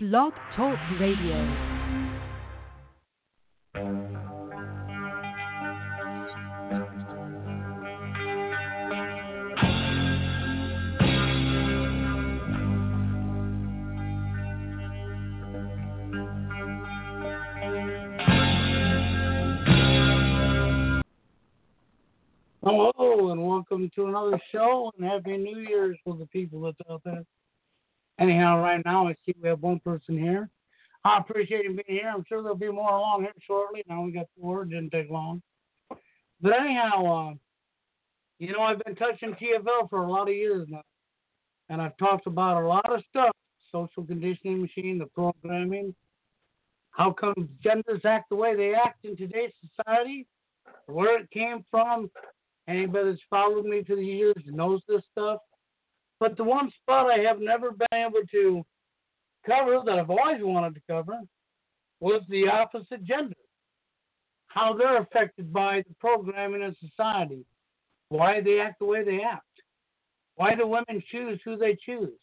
Blog Talk Radio. Hello and welcome to another show and happy New Year's for the people that's out there. Anyhow, right now I see we have one person here. I appreciate him being here. I'm sure there'll be more along here shortly. Now we got the word, didn't take long. But anyhow, uh, you know I've been touching TFL for a lot of years now, and I've talked about a lot of stuff: social conditioning machine, the programming, how come genders act the way they act in today's society, where it came from, Anybody that's followed me for the years knows this stuff. But the one spot I have never been able to cover that I've always wanted to cover was the opposite gender. How they're affected by the programming in society. Why they act the way they act. Why do women choose who they choose?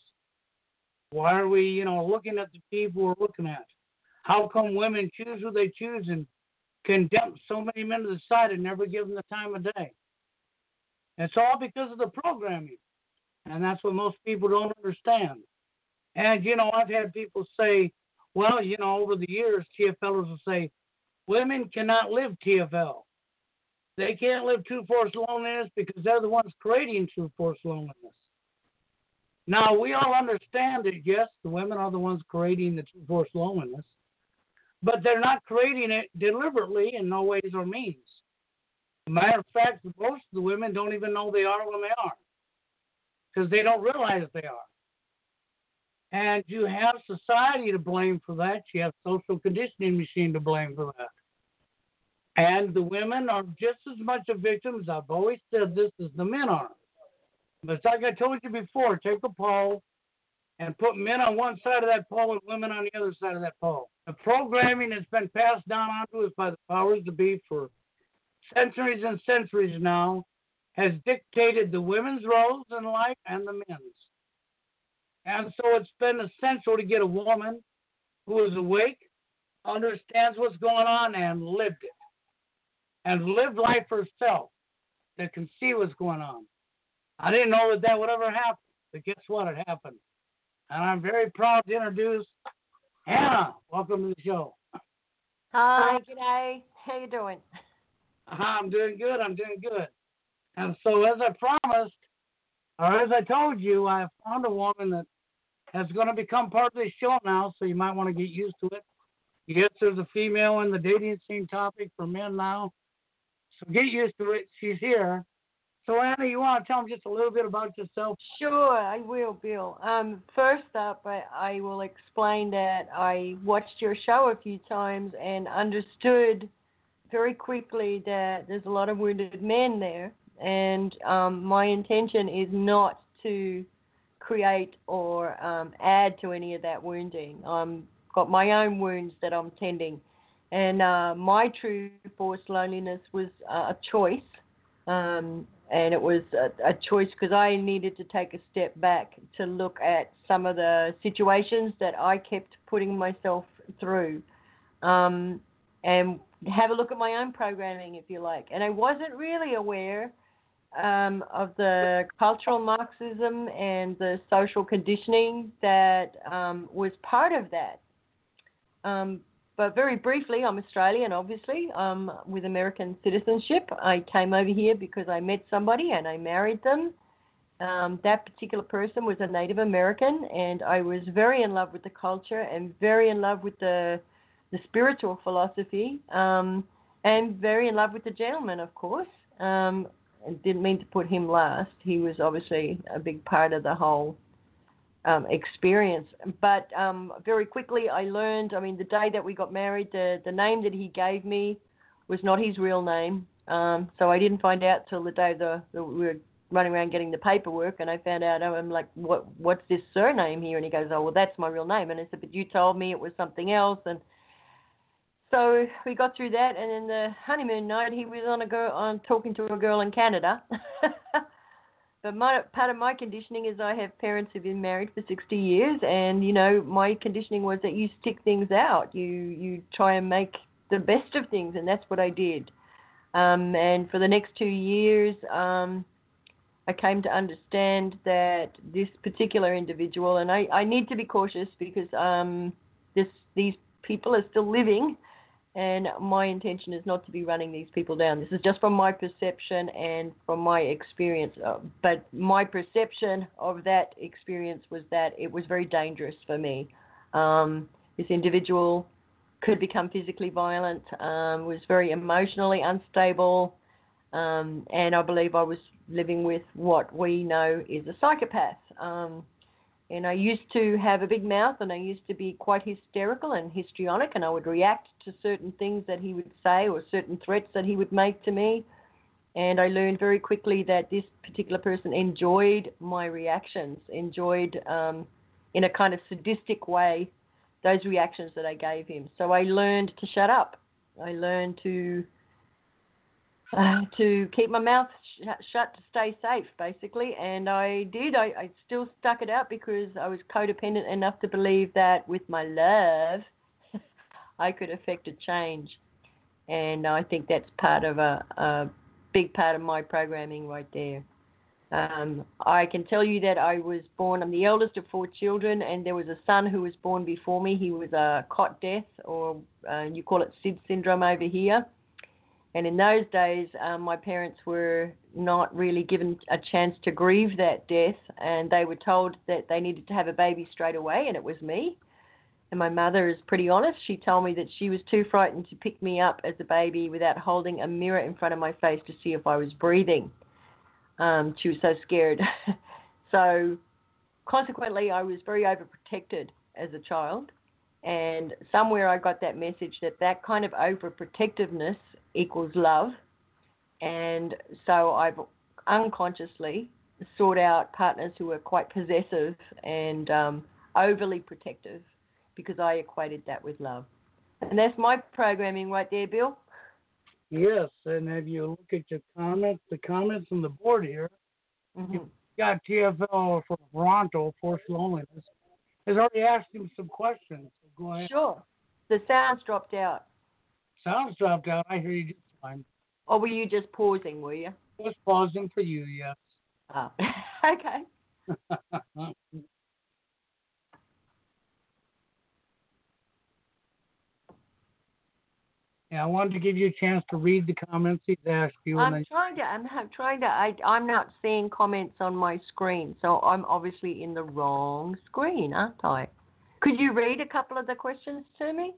Why are we, you know, looking at the people we're looking at? How come women choose who they choose and condemn so many men to the side and never give them the time of day? It's all because of the programming. And that's what most people don't understand. And, you know, I've had people say, well, you know, over the years, TFLers will say, women cannot live TFL. They can't live true force loneliness because they're the ones creating true force loneliness. Now, we all understand that, yes, the women are the ones creating the true force loneliness, but they're not creating it deliberately in no ways or means. Matter of fact, most of the women don't even know they are when they are because they don't realize they are. And you have society to blame for that. You have social conditioning machine to blame for that. And the women are just as much a victim, as I've always said this, as the men are. But like I told you before, take a poll and put men on one side of that pole and women on the other side of that pole. The programming that's been passed down onto us by the powers to be for centuries and centuries now, has dictated the women's roles in life and the men's. And so it's been essential to get a woman who is awake, understands what's going on, and lived it. And lived life herself that can see what's going on. I didn't know that that would ever happen, but guess what? It happened. And I'm very proud to introduce Hannah. Welcome to the show. Hi, g'day. How you doing? I'm doing good. I'm doing good. And so, as I promised, or as I told you, I found a woman that is going to become part of this show now, so you might want to get used to it. Yes, there's a female in the dating scene topic for men now. So get used to it. She's here. So, Anna, you want to tell them just a little bit about yourself? Sure, I will, Bill. Um, first up, I, I will explain that I watched your show a few times and understood very quickly that there's a lot of wounded men there, and um, my intention is not to create or um, add to any of that wounding. I've got my own wounds that I'm tending, and uh, my true force loneliness was uh, a choice. Um, and it was a, a choice because I needed to take a step back to look at some of the situations that I kept putting myself through. Um, and have a look at my own programming, if you like. And I wasn't really aware um, of the cultural Marxism and the social conditioning that um, was part of that. Um, but very briefly, I'm Australian, obviously, um, with American citizenship. I came over here because I met somebody and I married them. Um, that particular person was a Native American, and I was very in love with the culture and very in love with the the spiritual philosophy, um, and very in love with the gentleman, of course. Um, didn't mean to put him last. He was obviously a big part of the whole um, experience. But um, very quickly, I learned. I mean, the day that we got married, the the name that he gave me was not his real name. Um, so I didn't find out till the day the, the we were running around getting the paperwork, and I found out. I'm like, what What's this surname here? And he goes, Oh, well, that's my real name. And I said, But you told me it was something else, and so we got through that, and then the honeymoon night, he was on a girl on talking to a girl in Canada. but my part of my conditioning is I have parents who've been married for 60 years, and you know my conditioning was that you stick things out, you you try and make the best of things, and that's what I did. Um, and for the next two years, um, I came to understand that this particular individual, and I, I need to be cautious because um, this these people are still living, and my intention is not to be running these people down. This is just from my perception and from my experience. Uh, but my perception of that experience was that it was very dangerous for me. Um, this individual could become physically violent, um, was very emotionally unstable, um, and I believe I was living with what we know is a psychopath. Um, and I used to have a big mouth and I used to be quite hysterical and histrionic and I would react to certain things that he would say or certain threats that he would make to me. And I learned very quickly that this particular person enjoyed my reactions, enjoyed um, in a kind of sadistic way those reactions that I gave him. So I learned to shut up. I learned to uh, to keep my mouth sh- shut to stay safe, basically. And I did. I, I still stuck it out because I was codependent enough to believe that with my love, I could affect a change. And I think that's part of a, a big part of my programming right there. Um, I can tell you that I was born, I'm the eldest of four children, and there was a son who was born before me. He was a cot death, or uh, you call it SID syndrome over here. And in those days, um, my parents were not really given a chance to grieve that death, and they were told that they needed to have a baby straight away, and it was me. And my mother is pretty honest. She told me that she was too frightened to pick me up as a baby without holding a mirror in front of my face to see if I was breathing. Um, she was so scared. so, consequently, I was very overprotected as a child. And somewhere I got that message that that kind of overprotectiveness equals love. And so I've unconsciously sought out partners who were quite possessive and um, overly protective because I equated that with love. And that's my programming right there, Bill. Yes, and if you look at your comments, the comments on the board here, Mm-hmm. you got TFL for Toronto, Forced Loneliness, has already asked him some questions. So go ahead. Sure. The sounds dropped out. Sounds dropped out. I hear you just fine. Or were you just pausing, were you? Just pausing for you, yes. Oh. okay. yeah, I wanted to give you a chance to read the comments he's asked you. I'm then- trying to. I'm, I'm trying to. I, I'm not seeing comments on my screen, so I'm obviously in the wrong screen, aren't I? Could you read a couple of the questions to me?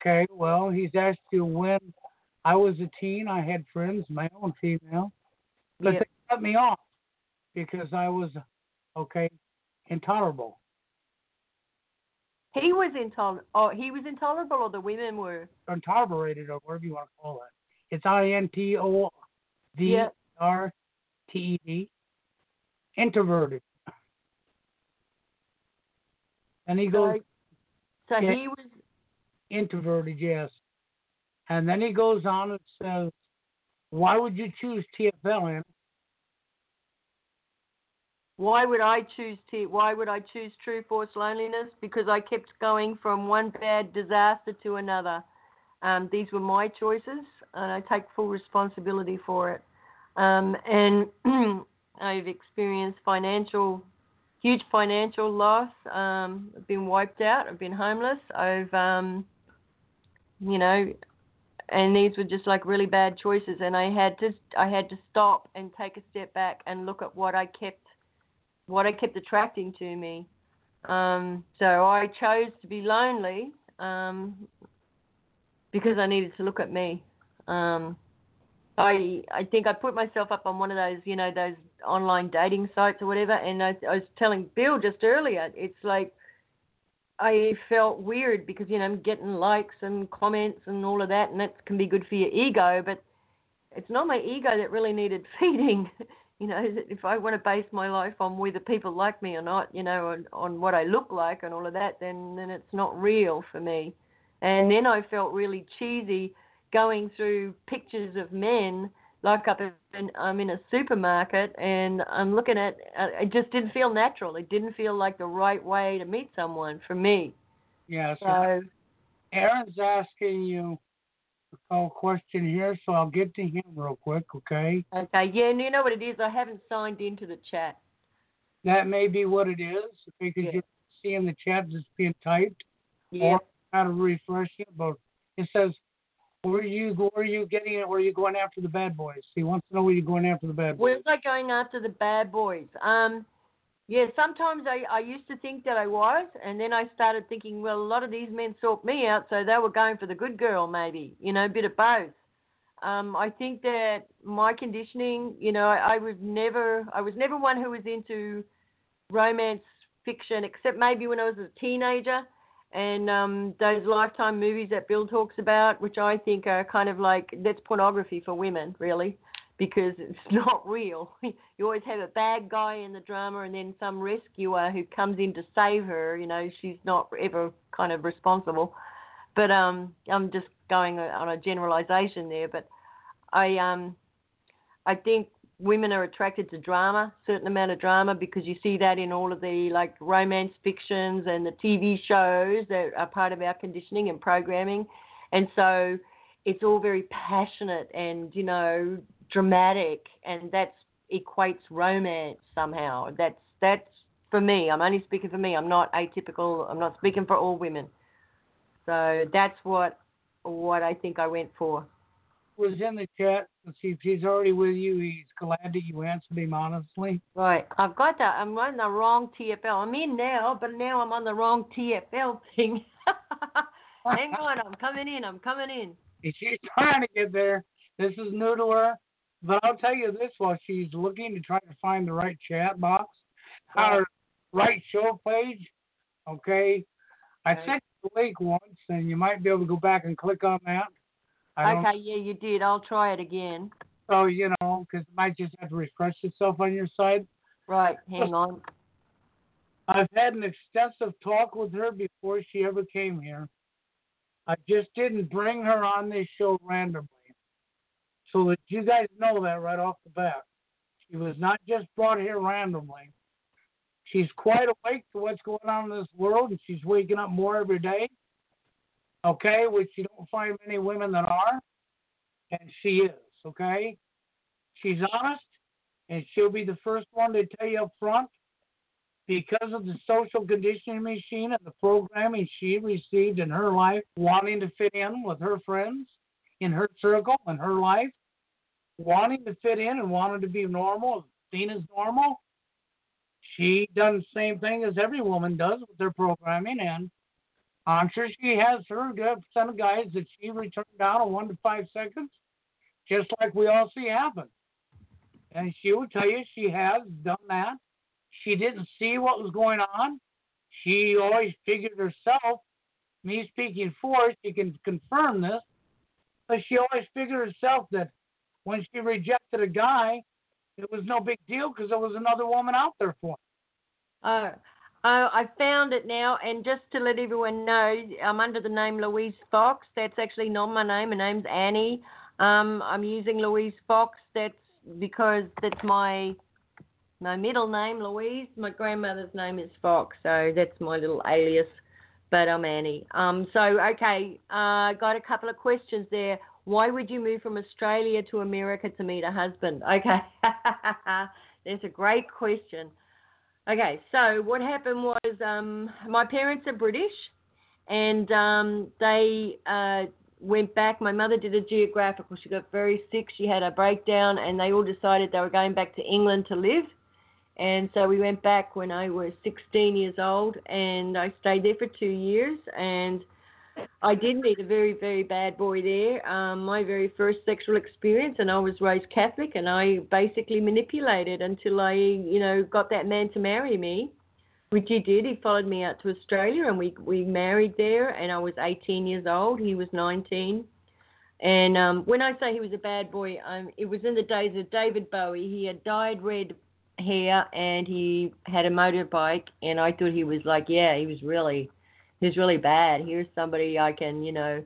Okay, well, he's asked you when I was a teen, I had friends, male and female, but Yeah. they cut me off because I was, okay, intolerable. He was intolerable. Oh, he was intolerable, or the women were. Intolerated or whatever you want to call it. It's I N T O D. R T E D. Introverted. And he goes, So Yeah. he was. Introverted, yes. And then he goes on and says, Why would you choose TFL? Why would I choose T? Why would I choose True Force Loneliness? Because I kept going from one bad disaster to another. Um, these were my choices, and I take full responsibility for it. Um, and I've experienced financial, huge financial loss. Um, I've been wiped out. I've been homeless. I've, um, you know, and these were just like really bad choices. And I had to, I had to stop and take a step back and look at what I kept what I kept attracting to me. Um, so I chose to be lonely um, because I needed to look at me. Um, I I think I put myself up on one of those you know those online dating sites or whatever, and I, I was telling Bill just earlier, it's like I felt weird because you know I'm getting likes and comments and all of that, and that can be good for your ego, but it's not my ego that really needed feeding. you know, if I want to base my life on whether people like me or not, you know, on, on what I look like and all of that, then then it's not real for me. And then I felt really cheesy going through pictures of men like up in I'm in a supermarket and I'm looking at uh, it just didn't feel natural. It didn't feel like the right way to meet someone for me. Yeah. So, So Aaron's asking you a question here, so I'll get to him real quick, okay? okay, yeah, and you know what it is? I haven't signed into the chat. That may be what it is because Yeah. you're seeing the chat that's being typed. Yeah. Or how to refresh it, but it says, "Where you where are you getting it? Where are you going after the bad boys?" He wants to know where you're going after the bad boys. Was I going after the bad boys? Um, yeah, sometimes I, I used to think that I was, and then I started thinking, well, a lot of these men sought me out, so they were going for the good girl, maybe, you know, a bit of both. Um, I think that my conditioning, you know, I, I was never, I was never one who was into romance fiction, except maybe when I was a teenager, and um, those Lifetime movies that Bill talks about, which I think are kind of like that's pornography for women, really because it's not real. You always have a bad guy in the drama and then some rescuer who comes in to save her. You know, she's not ever kind of responsible. But um, I'm just going on a generalization there. But I um, I think women are attracted to drama, certain amount of drama, because you see that in all of the like romance fictions and the TV shows that are part of our conditioning and programming. And so it's all very passionate and you know dramatic, and that equates romance somehow. That's that's for me. I'm only speaking for me. I'm not atypical. I'm not speaking for all women. So that's what what I think I went for. Was in the chat. Let's see if he's already with you. He's glad that you answered him honestly. Right. I've got that. I'm on the wrong TFL. I'm in now, but now I'm on the wrong TFL thing. Hang on. I'm coming in. I'm coming in. She's trying to get there. This is new to her. But I'll tell you this while she's looking to try to find the right chat box, our right show page. Okay. I sent you the link once, and you might be able to go back and click on that. Okay. Yeah, you did. I'll try it again. So, you know, because it might just have to refresh itself on your side. Right. Hang on. I've had an extensive talk with her before she ever came here. I just didn't bring her on this show randomly. So that you guys know that right off the bat. She was not just brought here randomly. She's quite awake to what's going on in this world, and she's waking up more every day. Okay, which you don't find many women that are. And she is, okay? She's honest, and she'll be the first one to tell you up front because of the social conditioning machine and the programming she received in her life, wanting to fit in with her friends, in her circle, in her life, wanting to fit in and wanting to be normal, seen as normal. She done the same thing as every woman does with their programming, and I'm sure she has her good percent of guys that she returned down in one to five seconds, just like we all see happen. And she will tell you she has done that. She didn't see what was going on. She always figured herself, me speaking for her, she can confirm this, but she always figured herself that when she rejected a guy, it was no big deal because there was another woman out there for him. Uh, I I found it now, and just to let everyone know, I'm under the name Louise Fox. That's actually not my name. My name's Annie. Um, I'm using Louise Fox. That's because that's my my middle name, Louise. My grandmother's name is Fox, so that's my little alias. But I'm Annie. Um, so okay, uh, got a couple of questions there. Why would you move from Australia to America to meet a husband? Okay, that's a great question. Okay, so what happened was um, my parents are British, and um, they uh, went back. My mother did a geographical. She got very sick. She had a breakdown, and they all decided they were going back to England to live. And so we went back when I was 16 years old, and I stayed there for two years. And I did meet a very, very bad boy there. Um, my very first sexual experience, and I was raised Catholic, and I basically manipulated until I, you know, got that man to marry me, which he did. He followed me out to Australia, and we we married there. And I was 18 years old. He was 19. And um, when I say he was a bad boy, um, it was in the days of David Bowie. He had dyed red hair and he had a motorbike, and I thought he was like, yeah, he was really, was really bad. Here's somebody I can, you know,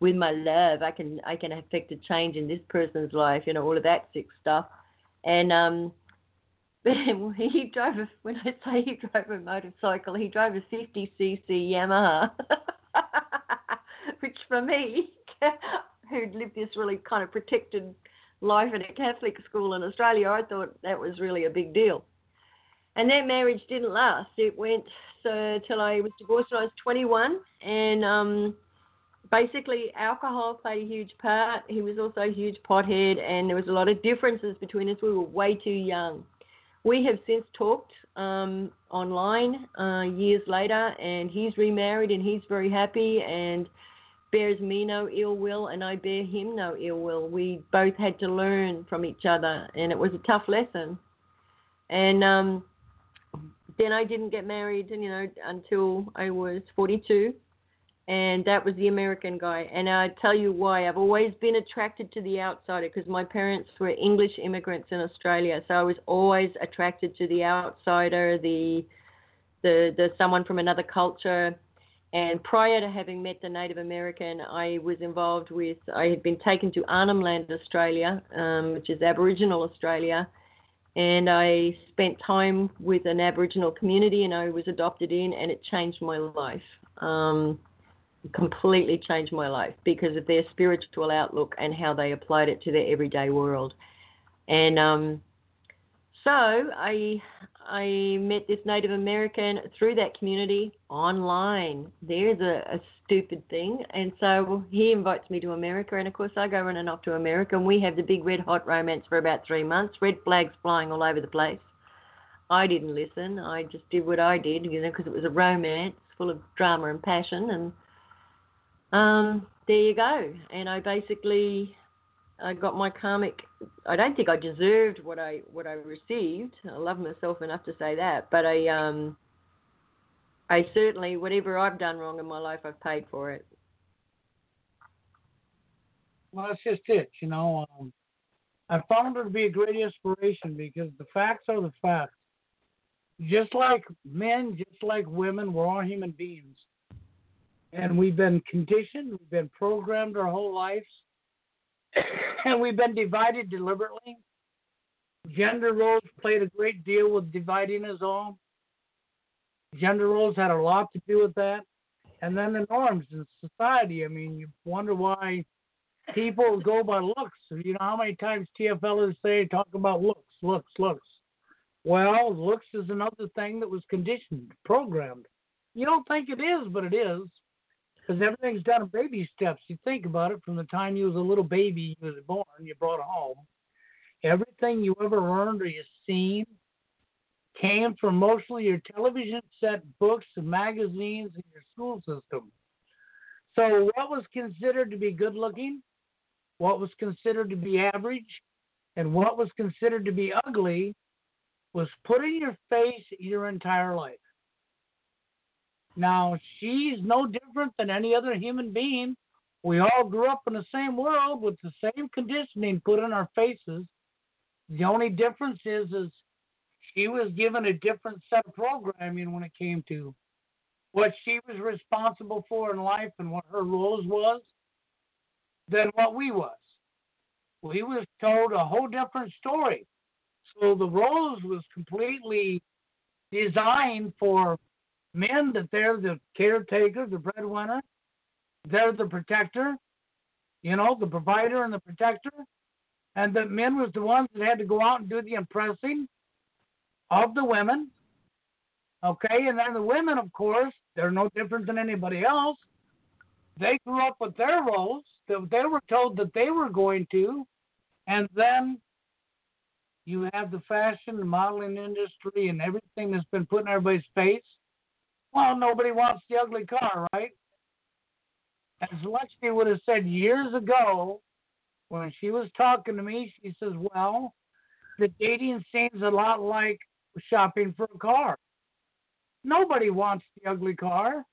with my love, I can I can affect a change in this person's life, you know, all of that sick stuff. And um, but he drove a when I say he drove a motorcycle, he drove a 50cc Yamaha, which for me, who'd lived this really kind of protected life in a Catholic school in Australia, I thought that was really a big deal. And that marriage didn't last. It went so till I was divorced when I was 21, and um, basically alcohol played a huge part. He was also a huge pothead, and there was a lot of differences between us. We were way too young. We have since talked um, online uh, years later, and he's remarried and he's very happy and bears me no ill will, and I bear him no ill will. We both had to learn from each other, and it was a tough lesson. And um, then I didn't get married, you know, until I was 42 and that was the American guy. And I tell you why. I've always been attracted to the outsider because my parents were English immigrants in Australia, so I was always attracted to the outsider, the the the someone from another culture. And prior to having met the Native American, I was involved with. I had been taken to Arnhem Land, Australia, um, which is Aboriginal Australia, and I spent time with an Aboriginal community, and I was adopted in, and it changed my life. Um, completely changed my life because of their spiritual outlook and how they applied it to their everyday world. And um, so I I met this Native American through that community online. There's a, a stupid thing, and so he invites me to America, and of course I go running off to America, and we have the big red hot romance for about three months. Red flags flying all over the place. I didn't listen. I just did what I did, you know, because it was a romance full of drama and passion, and um, there you go. And I basically I got my karmic. I don't think I deserved what I what I received. I love myself enough to say that, but I um I certainly whatever I've done wrong in my life, I've paid for it. Well, that's just it, you know. Um, I found her to be a great inspiration because the facts are the facts. Just like men, just like women, we're all human beings and we've been conditioned, we've been programmed our whole lives, and we've been divided deliberately. Gender roles played a great deal with dividing us all. Gender roles had a lot to do with that. And then the norms in society. I mean, you wonder why people go by looks. You know how many times TFLers say, talk about looks, looks, looks. Well, looks is another thing that was conditioned, programmed. You don't think it is, but it is because everything's done in baby steps. You think about it from the time you was a little baby, you was born, you brought home. Everything you ever learned or you seen came from mostly your television set, books, and magazines, and your school system. So, what was considered to be good looking, what was considered to be average, and what was considered to be ugly was put in your face your entire life. Now, she's no different than any other human being. We all grew up in the same world with the same conditioning put in our faces. The only difference is, is she was given a different set of programming when it came to what she was responsible for in life and what her roles was than what we was. We was told a whole different story. So the roles was completely designed for men that they're the caretaker, the breadwinner, they're the protector, you know, the provider and the protector, and that men was the ones that had to go out and do the impressing of the women. Okay, and then the women, of course, they're no different than anybody else. They grew up with their roles that they were told that they were going to, and then you have the fashion, the modeling industry, and everything that's been put in everybody's face well, nobody wants the ugly car, right? As Lexi would have said years ago when she was talking to me, she says, Well, the dating seems a lot like shopping for a car. Nobody wants the ugly car.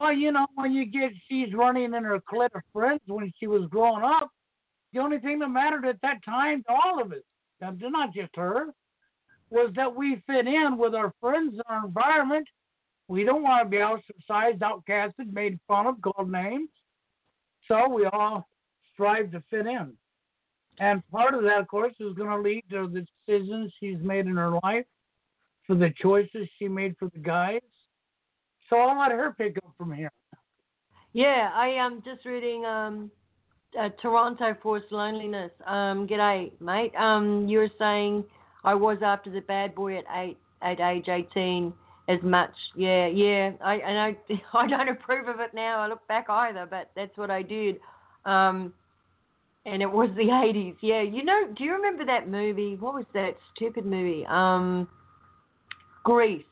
Well, you know, when you get she's running in her clique of friends when she was growing up, the only thing that mattered at that time to all of us, not just her, was that we fit in with our friends and our environment we don't want to be ostracized, outcasted, made fun of, called names. So we all strive to fit in. And part of that, of course, is going to lead to the decisions she's made in her life, for the choices she made for the guys. So I'll let her pick up from here. Yeah, I am just reading um, uh, Toronto Forced Loneliness. Um, g'day, mate. Um, you were saying I was after the bad boy at eight, at age 18 as much. Yeah, yeah. I and I I don't approve of it now. I look back either, but that's what I did. Um, and it was the 80s. Yeah, you know. Do you remember that movie? What was that stupid movie? Um, Grease.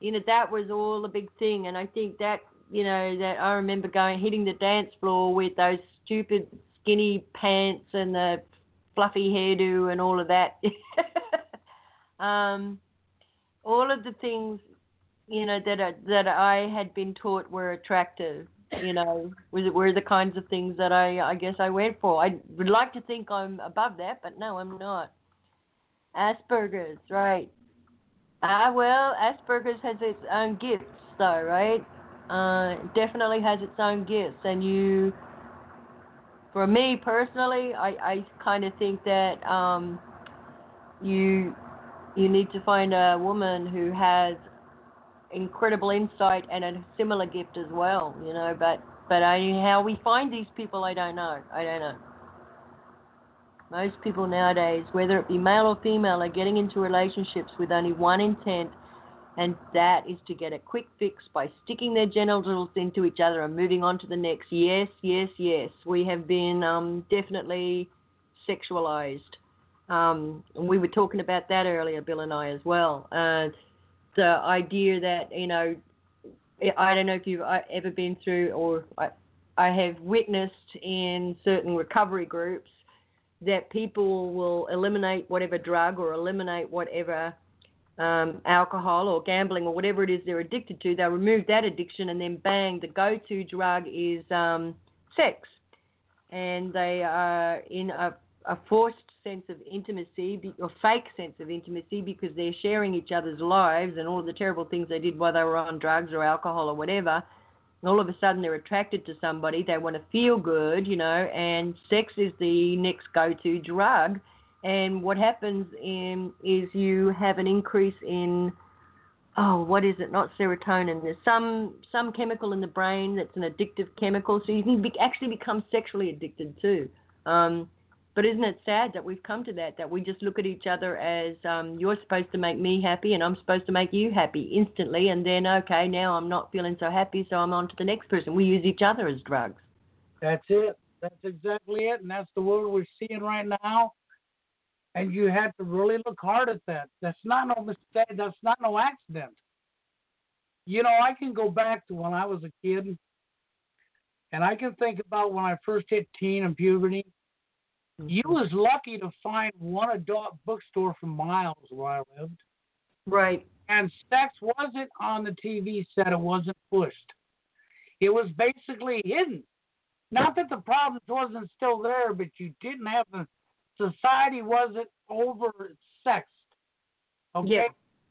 You know that was all a big thing, and I think that you know that I remember going hitting the dance floor with those stupid skinny pants and the fluffy hairdo and all of that. um, all of the things you know that I, that I had been taught were attractive. You know, were, were the kinds of things that I I guess I went for. I would like to think I'm above that, but no, I'm not. Asperger's, right? Ah, well, Asperger's has its own gifts, though, right? Uh, definitely has its own gifts, and you, for me personally, I I kind of think that um, you you need to find a woman who has incredible insight and a similar gift as well, you know. But but I, how we find these people, I don't know. I don't know. Most people nowadays, whether it be male or female, are getting into relationships with only one intent, and that is to get a quick fix by sticking their genitals into each other and moving on to the next. Yes, yes, yes. We have been um, definitely sexualized. Um, and we were talking about that earlier, Bill and I as well. Uh, the idea that you know, I don't know if you've uh, ever been through or I, I have witnessed in certain recovery groups that people will eliminate whatever drug or eliminate whatever um, alcohol or gambling or whatever it is they're addicted to. They'll remove that addiction and then bang, the go-to drug is um, sex, and they are in a, a forced sense of intimacy or fake sense of intimacy because they're sharing each other's lives and all the terrible things they did while they were on drugs or alcohol or whatever. All of a sudden they're attracted to somebody, they want to feel good, you know, and sex is the next go-to drug. And what happens in, is you have an increase in oh, what is it? Not serotonin. There's some some chemical in the brain that's an addictive chemical, so you can be, actually become sexually addicted too. Um, but isn't it sad that we've come to that? That we just look at each other as um, you're supposed to make me happy and I'm supposed to make you happy instantly, and then okay, now I'm not feeling so happy, so I'm on to the next person. We use each other as drugs. That's it. That's exactly it, and that's the world we're seeing right now. And you have to really look hard at that. That's not no mistake. That's not no accident. You know, I can go back to when I was a kid, and I can think about when I first hit teen and puberty you mm-hmm. was lucky to find one adult bookstore for miles where I lived. Right. And sex wasn't on the TV set, it wasn't pushed. It was basically hidden. Not that the problems wasn't still there, but you didn't have the society wasn't over sexed. Okay? Yeah.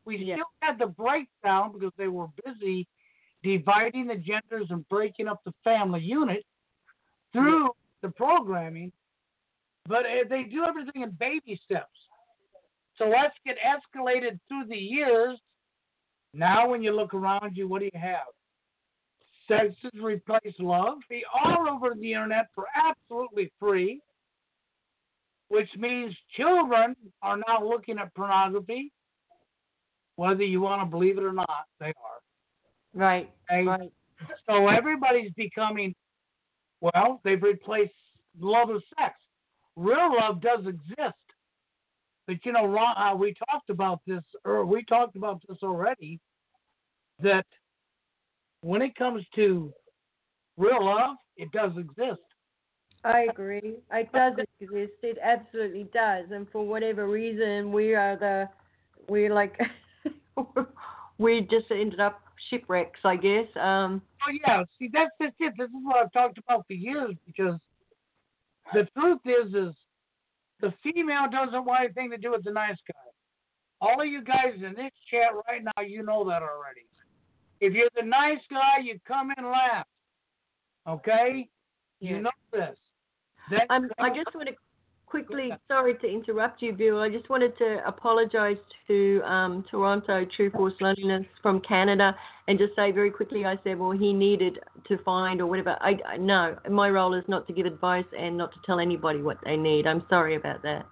We yeah. still had the breakdown because they were busy dividing the genders and breaking up the family unit through yeah. the programming but uh, they do everything in baby steps. So let's get escalated through the years. Now, when you look around you, what do you have? Sex has replaced love. Be all over the internet for absolutely free, which means children are now looking at pornography. Whether you want to believe it or not, they are. Right. Okay? Right. So everybody's becoming, well, they've replaced love with sex real love does exist. But you know, Ron, uh, we talked about this, or we talked about this already. That when it comes to real love, it does exist. I agree. It does exist. It absolutely does. And for whatever reason, we are the we're like we just ended up shipwrecks, I guess. Um, oh yeah, see that's that's it. This is what I've talked about for years because the truth is, is the female doesn't want anything to do with the nice guy. All of you guys in this chat right now, you know that already. If you're the nice guy, you come in last. Okay? You Yeah. know this. That, Um, I just want to quickly, sorry to interrupt you, Bill. I just wanted to apologise to um, Toronto True Force Loneliness from Canada and just say very quickly. I said, well, he needed to find or whatever. I, I no, my role is not to give advice and not to tell anybody what they need. I'm sorry about that.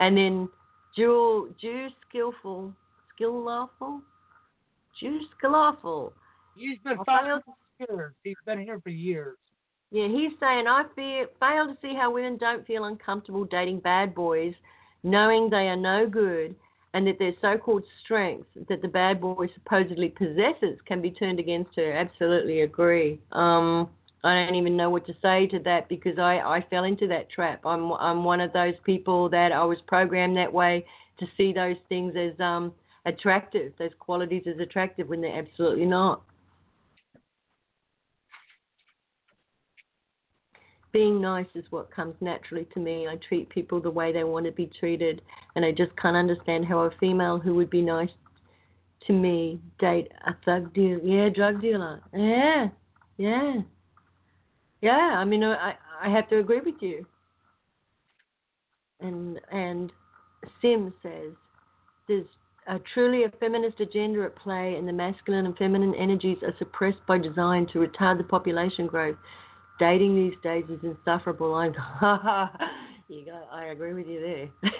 And then Jewel, Jew skillful, skillful, Jew skillful. he's been following years. He's been here for years. Yeah, he's saying I fear, fail to see how women don't feel uncomfortable dating bad boys, knowing they are no good, and that their so-called strengths that the bad boy supposedly possesses can be turned against her. Absolutely agree. Um, I don't even know what to say to that because I, I fell into that trap. I'm I'm one of those people that I was programmed that way to see those things as um attractive, those qualities as attractive when they're absolutely not. Being nice is what comes naturally to me. I treat people the way they want to be treated, and I just can't understand how a female who would be nice to me date a thug dealer. Yeah, drug dealer. Yeah, yeah, yeah. I mean, I I have to agree with you. And and Sim says there's a truly a feminist agenda at play, and the masculine and feminine energies are suppressed by design to retard the population growth dating these days is insufferable. I'm, you got, I agree with you there.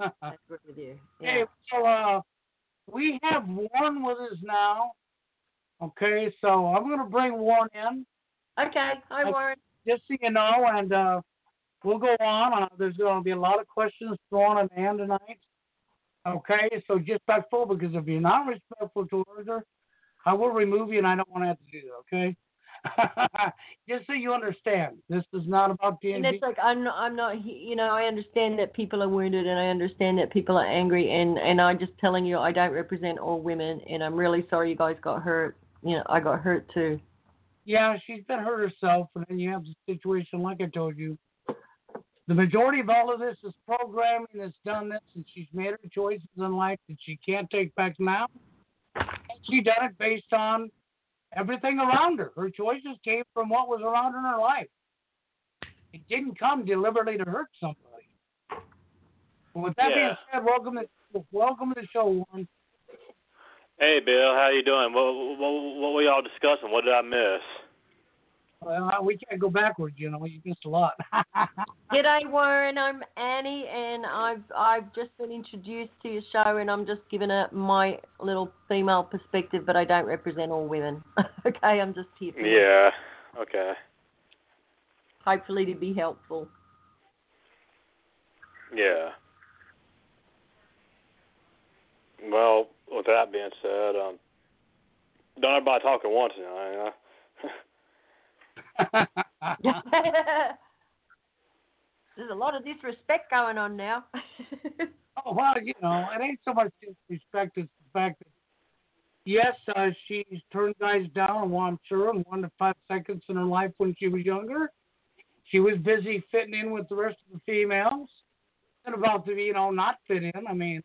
I agree with you. Yeah. Hey, so uh, we have Warren with us now. Okay, so I'm going to bring Warren in, Okay. Hi, Warren. just so you know, and uh, we'll go on. Uh, there's going to be a lot of questions thrown at Ann tonight. Okay, so just respectful because if you're not respectful towards her, I will remove you, and I don't want to have to do that. Okay. Just so you understand, this is not about And it's like I'm not, I'm not. You know, I understand that people are wounded, and I understand that people are angry, and and I'm just telling you, I don't represent all women, and I'm really sorry you guys got hurt. You know, I got hurt too. Yeah, she's been hurt herself, and then you have the situation like I told you. The majority of all of this is programming that's done this, and she's made her choices in life that she can't take back now. And she done it based on everything around her. Her choices came from what was around her in her life. It didn't come deliberately to hurt somebody. But with that being said, welcome to welcome to the show, Warren. Hey, Bill, how you doing? What, what, what were y'all discussing? What did I miss? Well, we can't go backwards, you know. You missed a lot. G'day, Warren. I'm Annie, and I've I've just been introduced to your show, and I'm just giving it my little female perspective, but I don't represent all women. okay, I'm just here for you. Yeah. Okay. hopefully to be helpful. Yeah. Well, with that being said, um, don't everybody talk at once. You know? There's a lot of disrespect going on now. Oh well, you know, it ain't so much disrespect; it's the fact that yes, uh, she's turned guys down. Well, I'm sure in one to five seconds in her life when she was younger, she was busy fitting in with the rest of the females, and about to, you know, not fit in. I mean,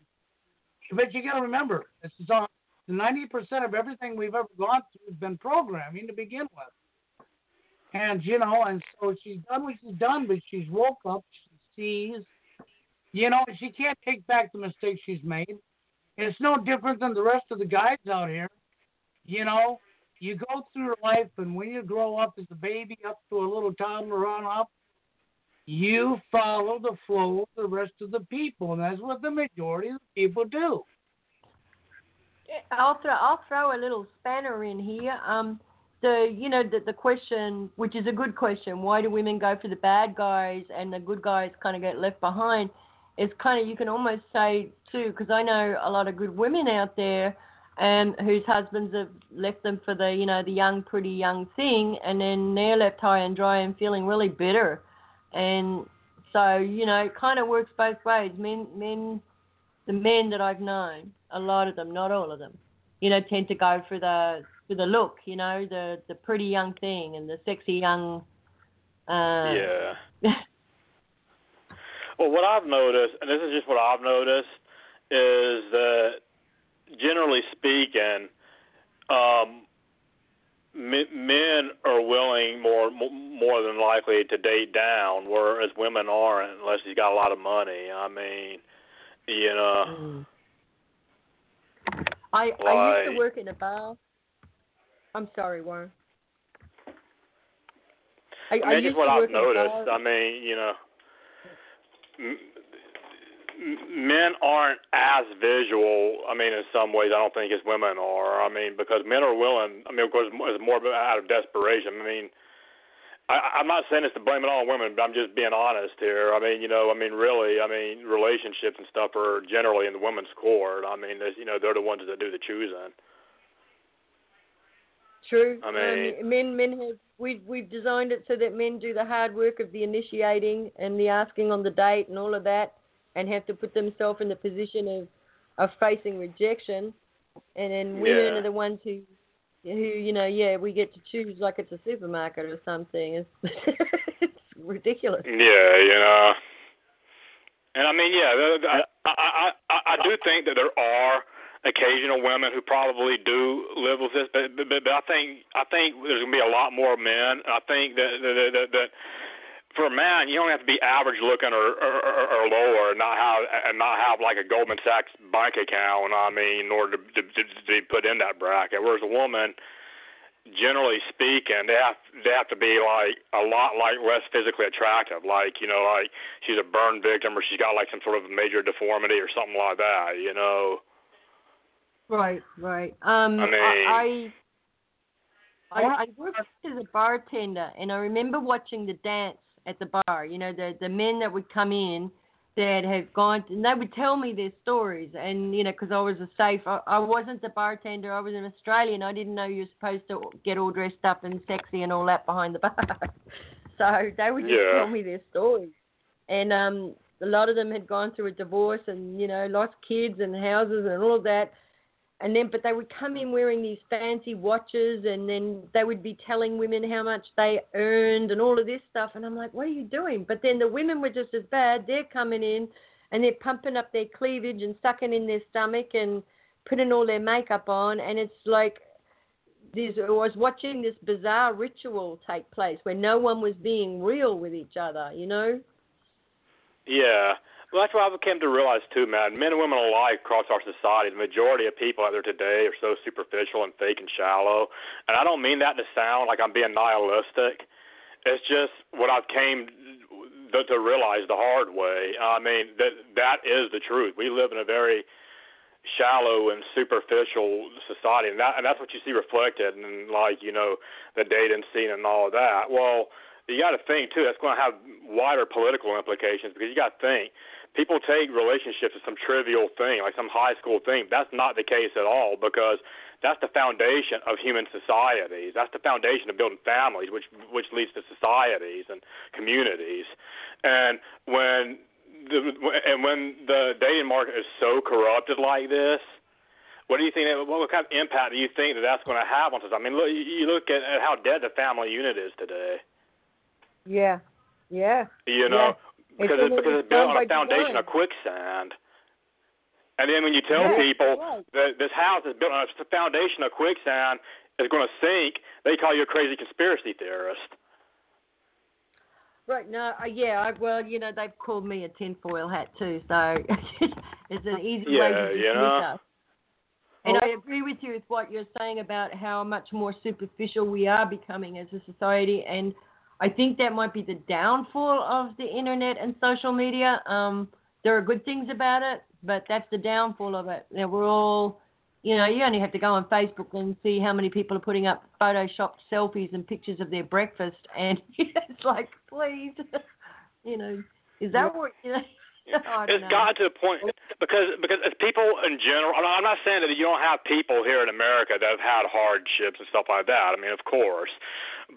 but you got to remember, this is all. Ninety percent of everything we've ever gone through has been programming to begin with. And you know, and so she's done what she's done, but she's woke up, she sees, you know, she can't take back the mistakes she's made. It's no different than the rest of the guys out here. You know, you go through life, and when you grow up as a baby up to a little toddler on up, you follow the flow of the rest of the people, and that's what the majority of the people do. I'll throw I'll throw a little spanner in here. Um, the you know the the question, which is a good question, why do women go for the bad guys and the good guys kind of get left behind? It's kind of you can almost say too, because I know a lot of good women out there, and whose husbands have left them for the you know the young pretty young thing, and then they're left high and dry and feeling really bitter, and so you know it kind of works both ways. Men men the men that I've known, a lot of them, not all of them, you know, tend to go for the for the look, you know, the the pretty young thing and the sexy young. Uh, yeah. Well, what I've noticed, and this is just what I've noticed, is that generally speaking, um, men, are willing more more than likely to date down, whereas women aren't unless he's got a lot of money. I mean, you know. Mm. I I used to work in a bar. I'm sorry, Warren. I, I mean, I that's used just what I've work in a noticed. I mean, you know, m- m- men aren't as visual. I mean, in some ways, I don't think as women are. I mean, because men are willing. I mean, of course, it's more out of desperation. I mean, I, I'm not saying it's to blame it all on women, but I'm just being honest here. I mean, you know, I mean, really, I mean, relationships and stuff are generally in the women's court. I mean, you know, they're the ones that do the choosing. True. I mean- um, men men have we we've designed it so that men do the hard work of the initiating and the asking on the date and all of that, and have to put themselves in the position of of facing rejection, and then women Yeah. are the ones who who you know yeah we get to choose like it's a supermarket or something. It's it's ridiculous. Yeah, you know. And I mean, yeah, I I I, I do think that there are occasional women who probably do live with this, but but, but I think I think there's gonna be a lot more men. I think that that that, that for a man, you don't have to be average looking or or, or, lower, and not have and not have like a Goldman Sachs bank account. I mean, in order to to, to, to be put in that bracket. Whereas a woman, generally speaking, they have they have to be like a lot like less physically attractive. Like you know, like she's a burn victim or she's got like some sort of major deformity or something like that. You know. Right, right. Um, I mean- I, I, I, I worked as a bartender, and I remember watching the dance at the bar. You know, the the men that would come in that had gone, and they would tell me their stories. And you know, because I was a safe, I, I wasn't the bartender. I was an Australian. I didn't know you were supposed to get all dressed up and sexy and all that behind the bar. so they would just Yeah. tell me their stories, and um, a lot of them had gone through a divorce and you know lost kids and houses and all of that and then but they would come in wearing these fancy watches and then they would be telling women how much they earned and all of this stuff. And I'm like what are you doing? But then the women were just as bad. They're coming in and they're pumping up their cleavage and sucking in their stomach and putting all their makeup on. And it's like this I was watching this bizarre ritual take place where no one was being real with each other you know? Yeah. Well, that's what I came to realize too, man. Men and women alike across our society, the majority of people out there today are so superficial and fake and shallow. And I don't mean that to sound like I'm being nihilistic. It's just what I've came to, to realize the hard way. I mean that that is the truth. We live in a very shallow and superficial society, and that and that's what you see reflected in like you know the dating scene and all of that. Well, you got to think too. That's going to have wider political implications because you got to think people take relationships as some trivial thing, like some high school thing. That's not the case at all because that's the foundation of human societies. That's the foundation of building families, which which leads to societies and communities. And when the and when the dating market is so corrupted like this, what do you think? That, what kind of impact do you think that that's going to have on society? I mean, look, you look at, at how dead the family unit is today. yeah yeah You know, because it's, because it's built on a foundation design. of quicksand. And then when you tell Yeah, people that this house is built on a foundation of quicksand is going to sink, they call you a crazy conspiracy theorist. Right. No. Uh, yeah. I, well, you know, they've called me a tinfoil hat too, so it's an easy way to you dismiss know. us. And I agree with you with what you're saying about how much more superficial we are becoming as a society, and I think that might be the downfall of the internet and social media. Um, there are good things about it, but that's the downfall of it. That we're all, you know, you only have to go on Facebook and see how many people are putting up photoshopped selfies and pictures of their breakfast, and it's like, please, you know, is that what you know? Oh, don't It's know. gotten to the point because because as people in general, I'm not- I'm not saying that you don't have people here in America that have had hardships and stuff like that. I mean, of course,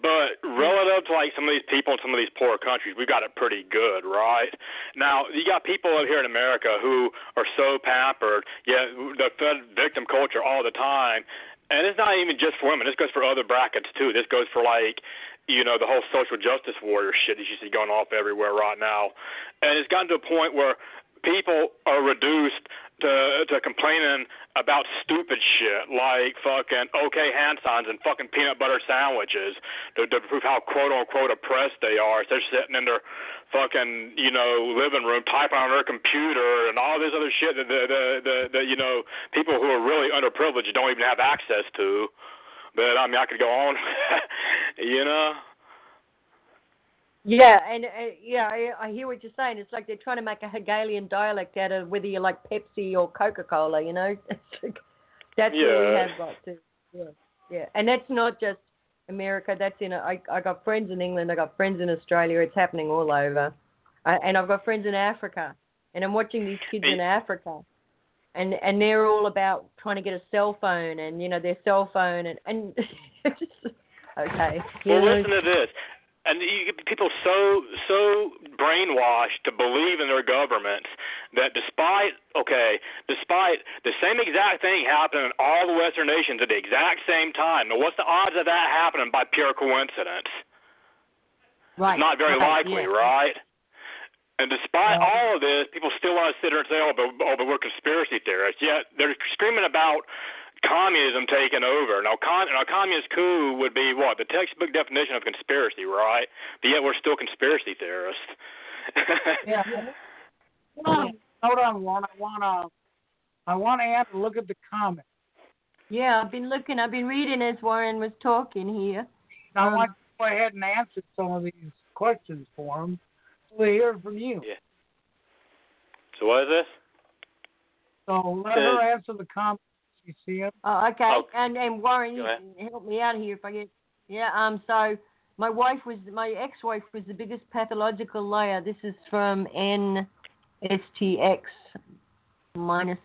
but relative to like some of these people in some of these poor countries, we've got it pretty good, right? Now you got people out here in America who are so pampered, yet the fed victim culture all the time. And it's not even just for women. This goes for other brackets too. This goes for like you know, the whole social justice warrior shit you see going off everywhere right now. And it's gotten to a point where people are reduced to to complaining about stupid shit like fucking okay hand signs and fucking peanut butter sandwiches to, to prove how quote unquote oppressed they are. So they're sitting in their fucking you know living room typing on their computer and all this other shit that the the the, the you know people who are really underprivileged don't even have access to. But I mean, I could go on, you know. Yeah, and uh, yeah, I, I hear what you're saying. It's like they're trying to make a Hegelian dialect out of whether you like Pepsi or Coca Cola. You know, that's yeah. what we have got to. Yeah, yeah, and that's not just America. That's in. A, I I got friends in England. I got friends in Australia. It's happening all over, I, and I've got friends in Africa. And I'm watching these kids in Africa, and and they're all about trying to get a cell phone, and you know their cell phone, and and just okay. Well, know, listen to this and you get people so so brainwashed to believe in their governments that despite okay, despite the same exact thing happening in all the Western nations at the exact same time, now what's the odds of that happening by pure coincidence? Right. It's not very right, likely, yeah. right? And despite Yeah. all of this, people still want to sit there and say, "Oh, but, oh, but we're conspiracy theorists." Yet they're screaming about communism taking over. Now, con- now, communist coup would be what the textbook definition of conspiracy, right? But yet we're still conspiracy theorists. Yeah. Hold on, hold on, Warren. I wanna, I want Ann to look at the comments. Yeah, I've been looking. I've been reading as Warren was talking here. I Um, want to go ahead and answer some of these questions for him. We hear from you. Yeah. So what is this? So let her answer the comments. You see it? Oh, okay. Oh. and and Warren, you can help me out here if I get. Yeah. Um. So my wife was my ex-wife was the biggest pathological liar. This is from NSTX minus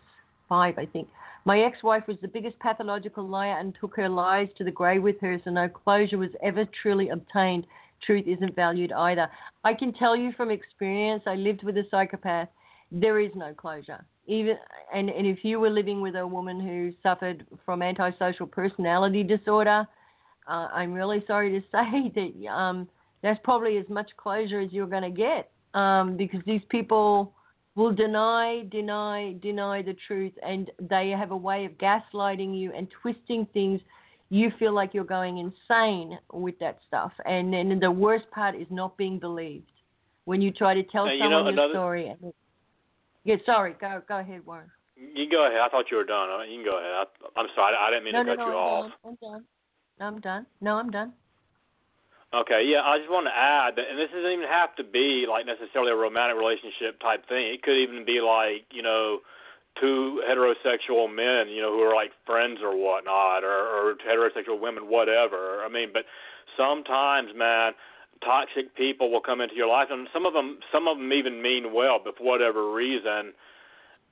five, I think. My ex-wife was the biggest pathological liar and took her lies to the grave with her, so no closure was ever truly obtained. Truth isn't valued either. I can tell you from experience. I lived with a psychopath. There is no closure. Even and, and if you were living with a woman who suffered from antisocial personality disorder, uh, I'm really sorry to say that um, that's probably as much closure as you're going to get um, because these people will deny, deny, deny the truth, and they have a way of gaslighting you and twisting things. You feel like you're going insane with that stuff, and then the worst part is not being believed when you try to tell Now, you someone know, your another- story. And yeah, sorry, go go ahead, Warren. You can go ahead. I thought you were done. Uh, You can go ahead. I, I'm sorry. I didn't mean no, to no, cut no, you I'm off. done. I'm done. I'm done. No, I'm done. Okay, yeah, I just want to add that, and this doesn't even have to be like necessarily a romantic relationship type thing. It could even be like, you know, two heterosexual men, you know, who are like friends or whatnot, or, or heterosexual women, whatever. I mean, but sometimes, man, toxic people will come into your life, and some of them, some of them even mean well, but for whatever reason,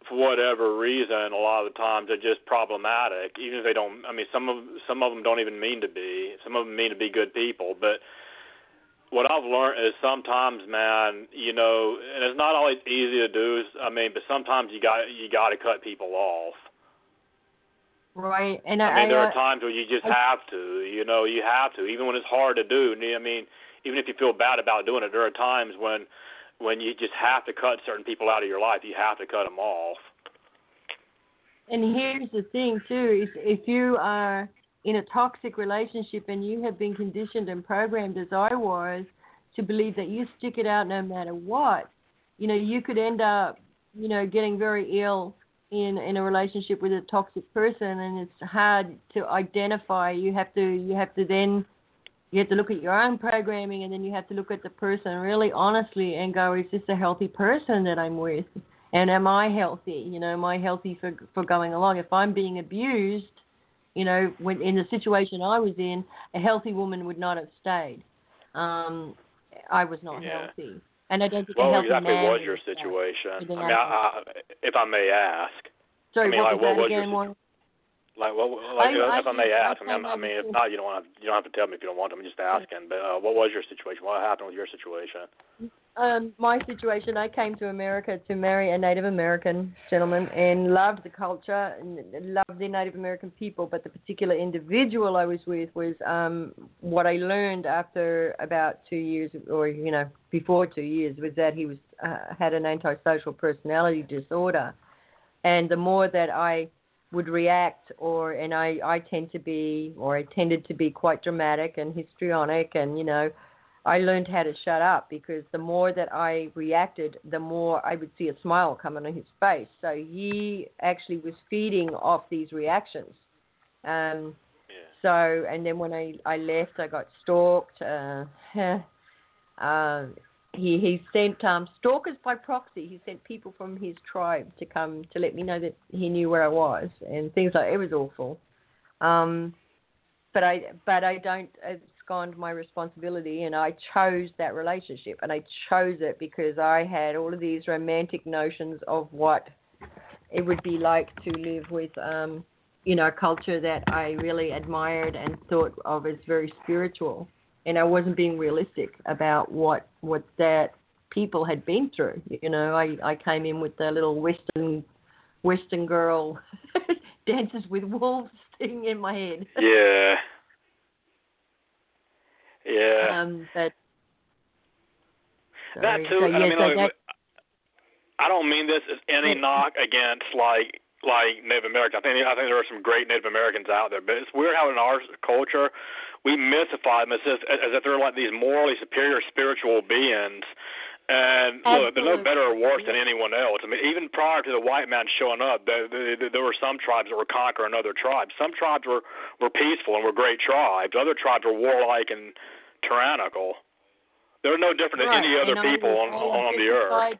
for whatever reason, a lot of the times they're just problematic. Even if they don't, I mean, some of some of them don't even mean to be. Some of them mean to be good people, but what I've learned is sometimes, man, you know, and it's not always easy to do. I mean, but sometimes you got you got to cut people off. Right, and I, I mean, there I, are times where you just I- have to. You know, you have to, even when it's hard to do. I mean, even if you feel bad about doing it, there are times when when you just have to cut certain people out of your life. You have to cut them off. And here's the thing too: is if you are in a toxic relationship and you have been conditioned and programmed, as I was, to believe that you stick it out no matter what, you know, you could end up, you know, getting very ill in in a relationship with a toxic person, and it's hard to identify. You have to you have to then you have to look at your own programming, and then you have to look at the person really honestly and go, is this a healthy person that I'm with? and am I healthy? You know, am I healthy for for going along? If I'm being abused, you know, when in the situation I was in, a healthy woman would not have stayed. Um, I was not Yeah. healthy, and I don't think a Well, healthy exactly man was your situation? I mean, I, I, if I may ask, Sorry, I mean, what like, was what was your again, Warren? like, what, like, I- if I, I may ask, I mean, I mean, if not, you don't have you don't have to tell me if you don't want to. I'm just asking. But uh, what was your situation? What happened with your situation? Um, my situation, I came to America to marry a Native American gentleman and loved the culture and loved the Native American people. But the particular individual I was with was um, what I learned after about two years, or you know, before two years, was that he was uh, had an antisocial personality disorder, and the more that I would react or and I I tend to be or I tended to be quite dramatic and histrionic and you know I learned how to shut up because the more that I reacted, the more I would see a smile coming on his face. So he actually was feeding off these reactions. Um, Yeah. so, and then when I, I left, I got stalked. Uh, uh, he he sent um, stalkers by proxy. He sent people from his tribe to come to let me know that he knew where I was and things like it was awful. Um, but I but I don't my responsibility, and I chose that relationship, and I chose it because I had all of these romantic notions of what it would be like to live with, um, you know, a culture that I really admired and thought of as very spiritual, and I wasn't being realistic about what what that people had been through. You know, I I came in with the little Western Western girl dances with wolves thing in my head. Yeah. Yeah. Um, but that too. So, I yes, mean, I like, got- I don't mean this as any knock against like like Native Americans. I think I think there are some great Native Americans out there, but it's weird how in our culture we mystify them as if as if they're like these morally superior spiritual beings. And look, they're no better or worse than anyone else. I mean, even prior to the white man showing up, there, there, there were some tribes that were conquering other tribes. Some tribes were were peaceful and were great tribes. Other tribes were warlike and tyrannical. They're no different than any other and people on on the earth.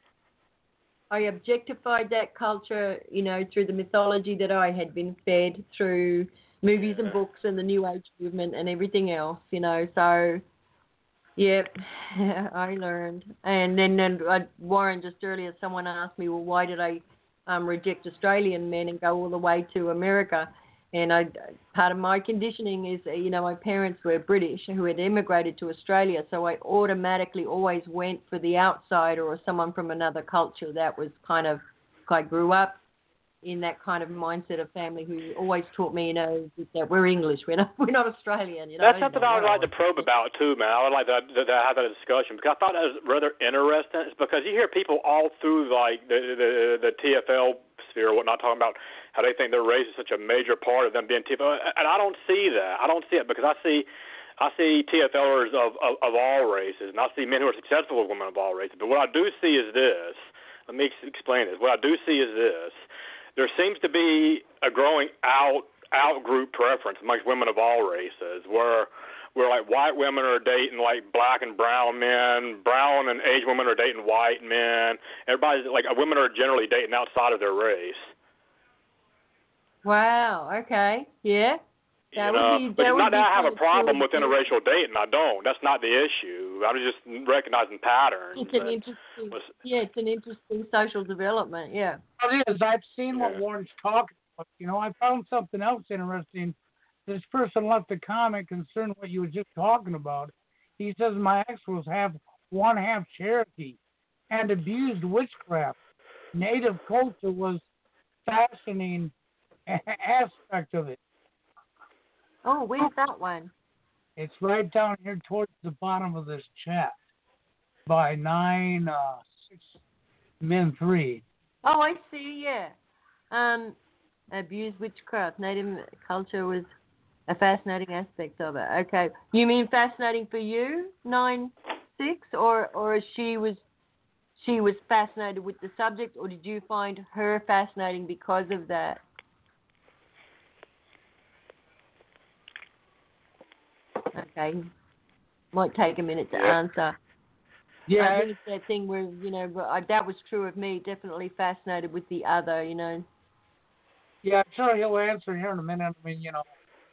I objectified that culture, you know, through the mythology that I had been fed through movies and books and the New Age movement and everything else, you know. So, yep, I learned. And then, then uh, Warren just earlier, someone asked me, well, why did I um, reject Australian men and go all the way to America? And I, part of my conditioning is, uh, you know, my parents were British who had immigrated to Australia, so I automatically always went for the outsider or someone from another culture that was kind of, I grew up in that kind of mindset of family who always taught me, you know, that we're English, we're not, we're not Australian, you know. That's something I would like to probe about too, man. I would like to, to, to have that discussion because I thought that was rather interesting. It's because you hear people all through like the the, the TFL sphere, whatnot, talking about how they think their race is such a major part of them being TFL, and I don't see that. I don't see it because I see. I see TFLers of, of of all races, and I see men who are successful with women of all races. But what I do see is this. Let me ex- explain this. What I do see is this. There seems to be a growing out out group preference amongst women of all races, where where like white women are dating like black and brown men, brown and Asian women are dating white men. Everybody's like women are generally dating outside of their race. Wow. Okay. Yeah. You know, would be. but that it's would not be that I have a problem with interracial dating. I don't. That's not the issue. I'm just recognizing patterns. It's an interesting. was- Yeah, it's an interesting social development. Yeah. It is. I've seen what Warren's talking about. You know, I found something else interesting. This person left a comment concerning what you were just talking about. He says my ex was half one half Cherokee and abused witchcraft. Native culture was fascinating aspect of it. Oh, where's that one? It's right down here towards the bottom of this chat by nine uh six men three. Oh, I see. Yeah. Um, abuse witchcraft. Native culture was a fascinating aspect of it. Okay. You mean fascinating for you, nine six, or or she was she was fascinated with the subject, or did you find her fascinating because of that? Okay. Might take a minute to Yeah. answer. I Yeah, think it's that thing where you know I, uh, that was true of me. Definitely fascinated with the other, you know. yeah, I'm sure he'll answer here in a minute. I mean, you know,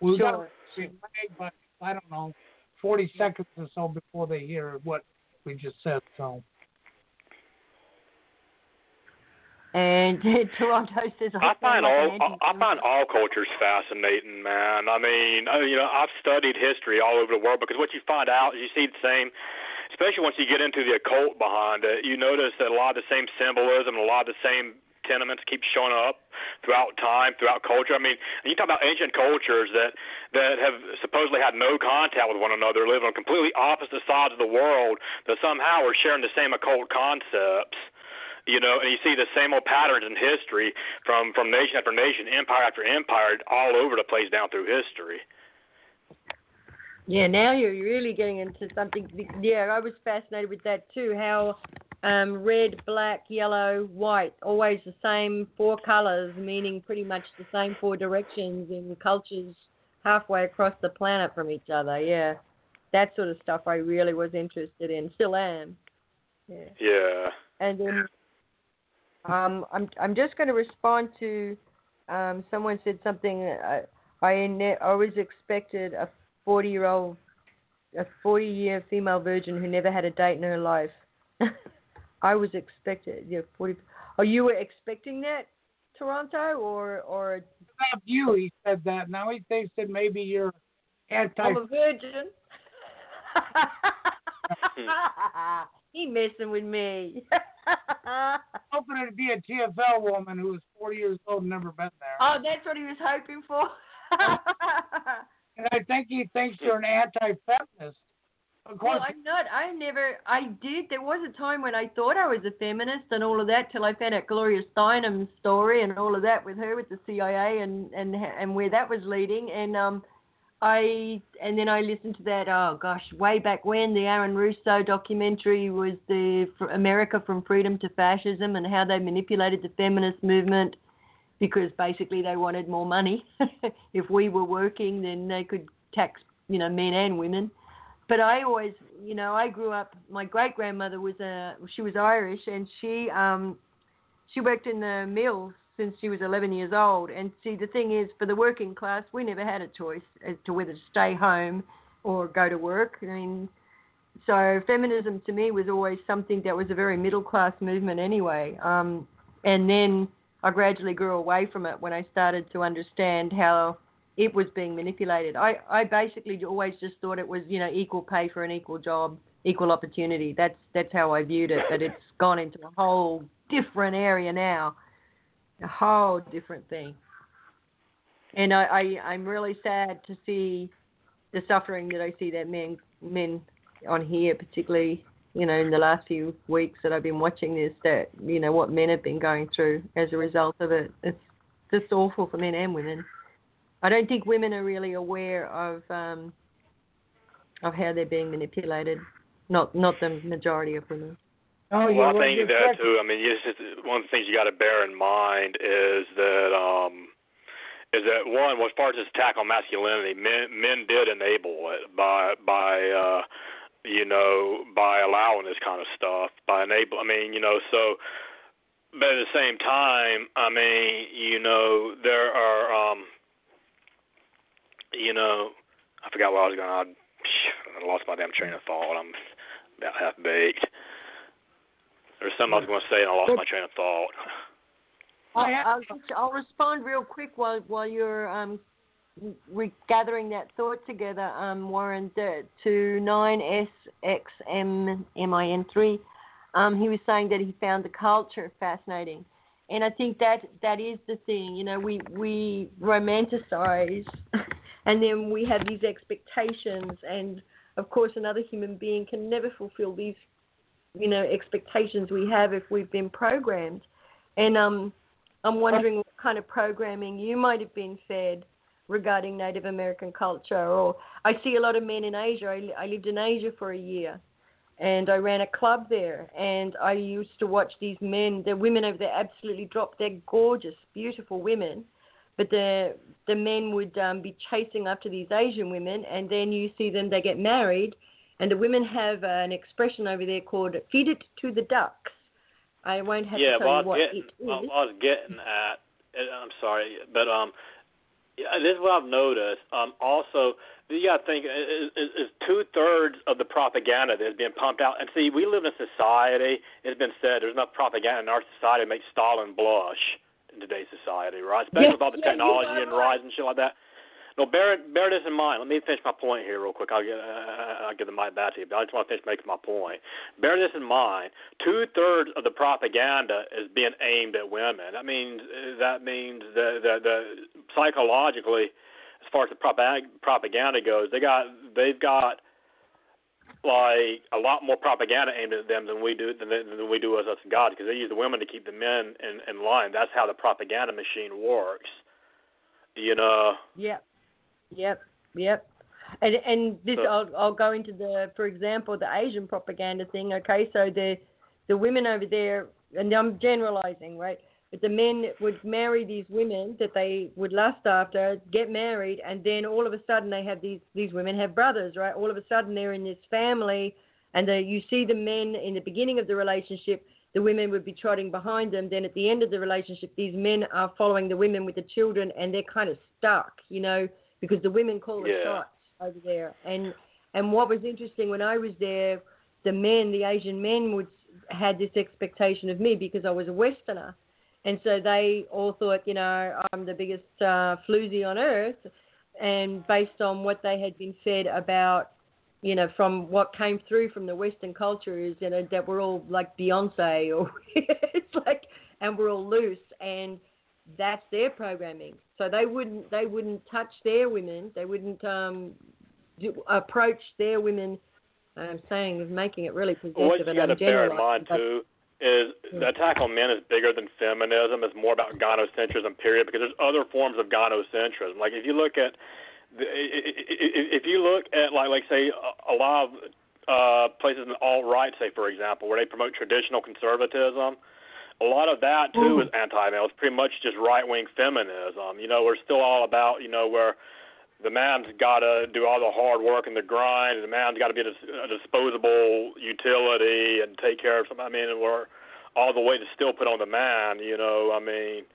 we got Sure. to but I don't know, forty seconds or so before they hear what we just said. So And Toronto says I find all an I find all cultures fascinating, man. I mean, I- you know, I've studied history all over the world because what you find out is you see the same especially once you get into the occult behind it, you notice that a lot of the same symbolism, and a lot of the same tenements keep showing up throughout time, throughout culture. I mean, you talk about ancient cultures that that have supposedly had no contact with one another, living on completely opposite sides of the world, that somehow are sharing the same occult concepts. You know, and you see the same old patterns in history from from nation after nation, empire after empire, all over the place down through history. Yeah, now you're really getting into something. Yeah, I was fascinated with that too. How um, red, black, yellow, white, always the same four colors, meaning pretty much the same four directions in cultures halfway across the planet from each other. Yeah, that sort of stuff I really was interested in. Still am. Yeah. Yeah. And then um, I'm I'm just going to respond to um, someone said something. I I ne- always expected a 40 year old, a 40 year female virgin who never had a date in her life. I was expected. Yeah, forty. Oh, you were expecting that, Toronto, or or? Not you. He said that. Now he thinks that maybe you're anti. I'm a virgin. he messing with me. hoping to be a TFL woman who was 40 years old and never been there. Oh, that's what he was hoping for. and I think he thinks you're an anti-feminist. Of course. Well, I'm not. I never. I did. There was a time when I thought I was a feminist and all of that, till I found out Gloria Steinem's story and all of that with her with the CIA and and and where that was leading. And um, I and then I listened to that. Oh gosh, way back when the Aaron Russo documentary was the America from Freedom to Fascism and how they manipulated the feminist movement because basically they wanted more money. if we were working, then they could tax you know men and women but I always, you know, I grew up. My great grandmother was a, she was Irish, and she, um, she worked in the mills since she was 11 years old. And see, the thing is, for the working class, we never had a choice as to whether to stay home or go to work. I mean, so feminism to me was always something that was a very middle class movement anyway. Um, and then I gradually grew away from it when I started to understand how it was being manipulated. I, I basically always just thought it was, you know, equal pay for an equal job, equal opportunity. That's that's how I viewed it. But it's gone into a whole different area now, a whole different thing. And I, I I'm really sad to see the suffering that I see that men men on here, particularly you know in the last few weeks that I've been watching this, that you know what men have been going through as a result of it. It's just awful for men and women. I don't think women are really aware of um, of how they're being manipulated. Not not the majority of women. Oh, well, I think that too. I mean, just, one of the things you got to bear in mind is that um, is that one was part of this attack on masculinity. Men men did enable it by by uh, you know by allowing this kind of stuff by enable. I mean, you know, so but at the same time, I mean, you know, there are um, you know, I forgot what I was going to. I lost my damn train of thought. I'm about half baked. There's something I was going to say, and I lost my train of thought. I'll, I'll respond real quick while while you're um, gathering that thought together, um, Warren, to 9SXMMIN3. Um, he was saying that he found the culture fascinating. And I think that that is the thing, you know, we we romanticize and then we have these expectations and of course another human being can never fulfill these you know expectations we have if we've been programmed. And um i'm wondering what kind of programming you might have been fed regarding native american culture. Or i see a lot of men in asia. I, I lived in asia for a year and I ran a club there, and I used to watch these men. The women over there absolutely drop They're gorgeous, beautiful women, but the the men would um, be chasing after these Asian women, and then you see them they get married, and the women have uh, an expression over there called "feed it to the ducks." I won't have yeah, to tell well, you what getting, it is. I was getting at. I'm sorry, but um, yeah, this is what I've noticed. Um, also, you got to think is, is, is two thirds of the propaganda that's being pumped out. And see, we live in a society. It's been said there's enough propaganda in our society to make Stalin blush in today's society, right? Especially Yeah, with all the yeah, technology and right. rise and shit like that. No, bear bear this in mind. Let me finish my point here real quick. I'll get uh, I'll give the mic back to you, but I just want to finish making my point. Bear this in mind. Two thirds of the propaganda is being aimed at women. That means that means that the, the psychologically, as far as the propaganda goes, they got they've got like a lot more propaganda aimed at them than we do than, than we do as us God because they use the women to keep the men in, in line. That's how the propaganda machine works. You know. Yep. Yep. Yep. And and this So- I'll I'll go into the for example the Asian propaganda thing. Okay, so the the women over there, and I'm generalizing, right? But the men would marry these women that they would lust after, get married, and then all of a sudden they have these these women have brothers, right? All of a sudden they're in this family, and they, you see the men in the beginning of the relationship. The women would be trotting behind them. Then at the end of the relationship, these men are following the women with the children, and they're kind of stuck, you know, because the women call the Yeah. shots over there. And and what was interesting when I was there, the men, the Asian men, would had this expectation of me because I was a Westerner, and so they all thought, you know, I'm the biggest uh, floozy on earth, and based on what they had been fed about, you know, from what came through from the Western culture is, you know, that we're all like Beyonce, or it's like, and we're all loose, and that's their programming. So they wouldn't they wouldn't touch their women. They wouldn't um, do, approach their women. I'm saying making it really possessive. What you and got to bear in mind too is the attack on men is bigger than feminism. It's more about gynocentrism, period. Because there's other forms of gynocentrism. Like if you look at, the, if you look at like like say a a lot of uh, places in the alt right, say for example, where they promote traditional conservatism. A lot of that too mm. is anti-male. It's pretty much just right-wing feminism. You know, we're still all about you know where the man's got to do all the hard work and the grind, and the man's got to be a disposable utility and take care of something. I mean, we're all the way to still put on the man. You know, I mean,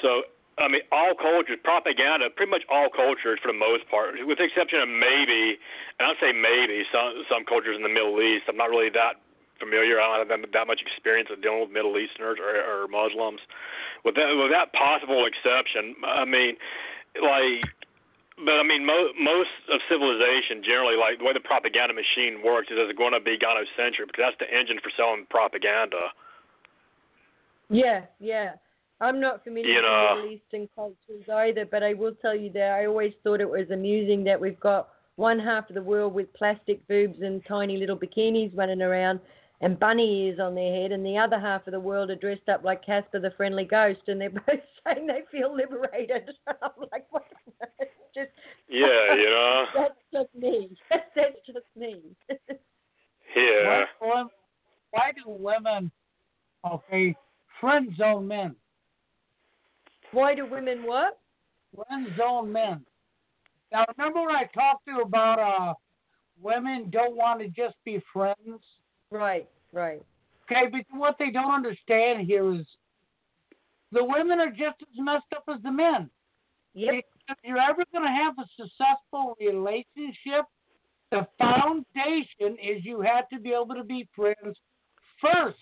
so I mean, all cultures, propaganda, pretty much all cultures for the most part, with the exception of maybe, and I'd say maybe some some cultures in the Middle East. I'm not really that familiar. I don't have that, much experience of dealing with Middle Easterners or, or Muslims. With that, with that possible exception, I mean, like but I mean, mo- most of civilization generally, like the way the propaganda machine works, is it's going to be gynocentric because that's the engine for selling propaganda. Yeah, yeah. I'm not familiar You with know. the Middle Eastern cultures either, but I will tell you that I always thought it was amusing that we've got one half of the world with plastic boobs and tiny little bikinis running around and bunny ears on their head, and the other half of the world are dressed up like Casper the Friendly Ghost, and they're both saying they feel liberated. I'm like, what? Just Yeah, you know. that's just me. That's just me. Yeah. Why, why do women, okay, friend zone men? Why do women what? Friend zone men. Now, remember when I talked to you about uh, women don't want to just be friends? Right, right. Okay, but what they don't understand here is the women are just as messed up as the men. Yep. If you're ever going to have a successful relationship, the foundation is you have to be able to be friends first.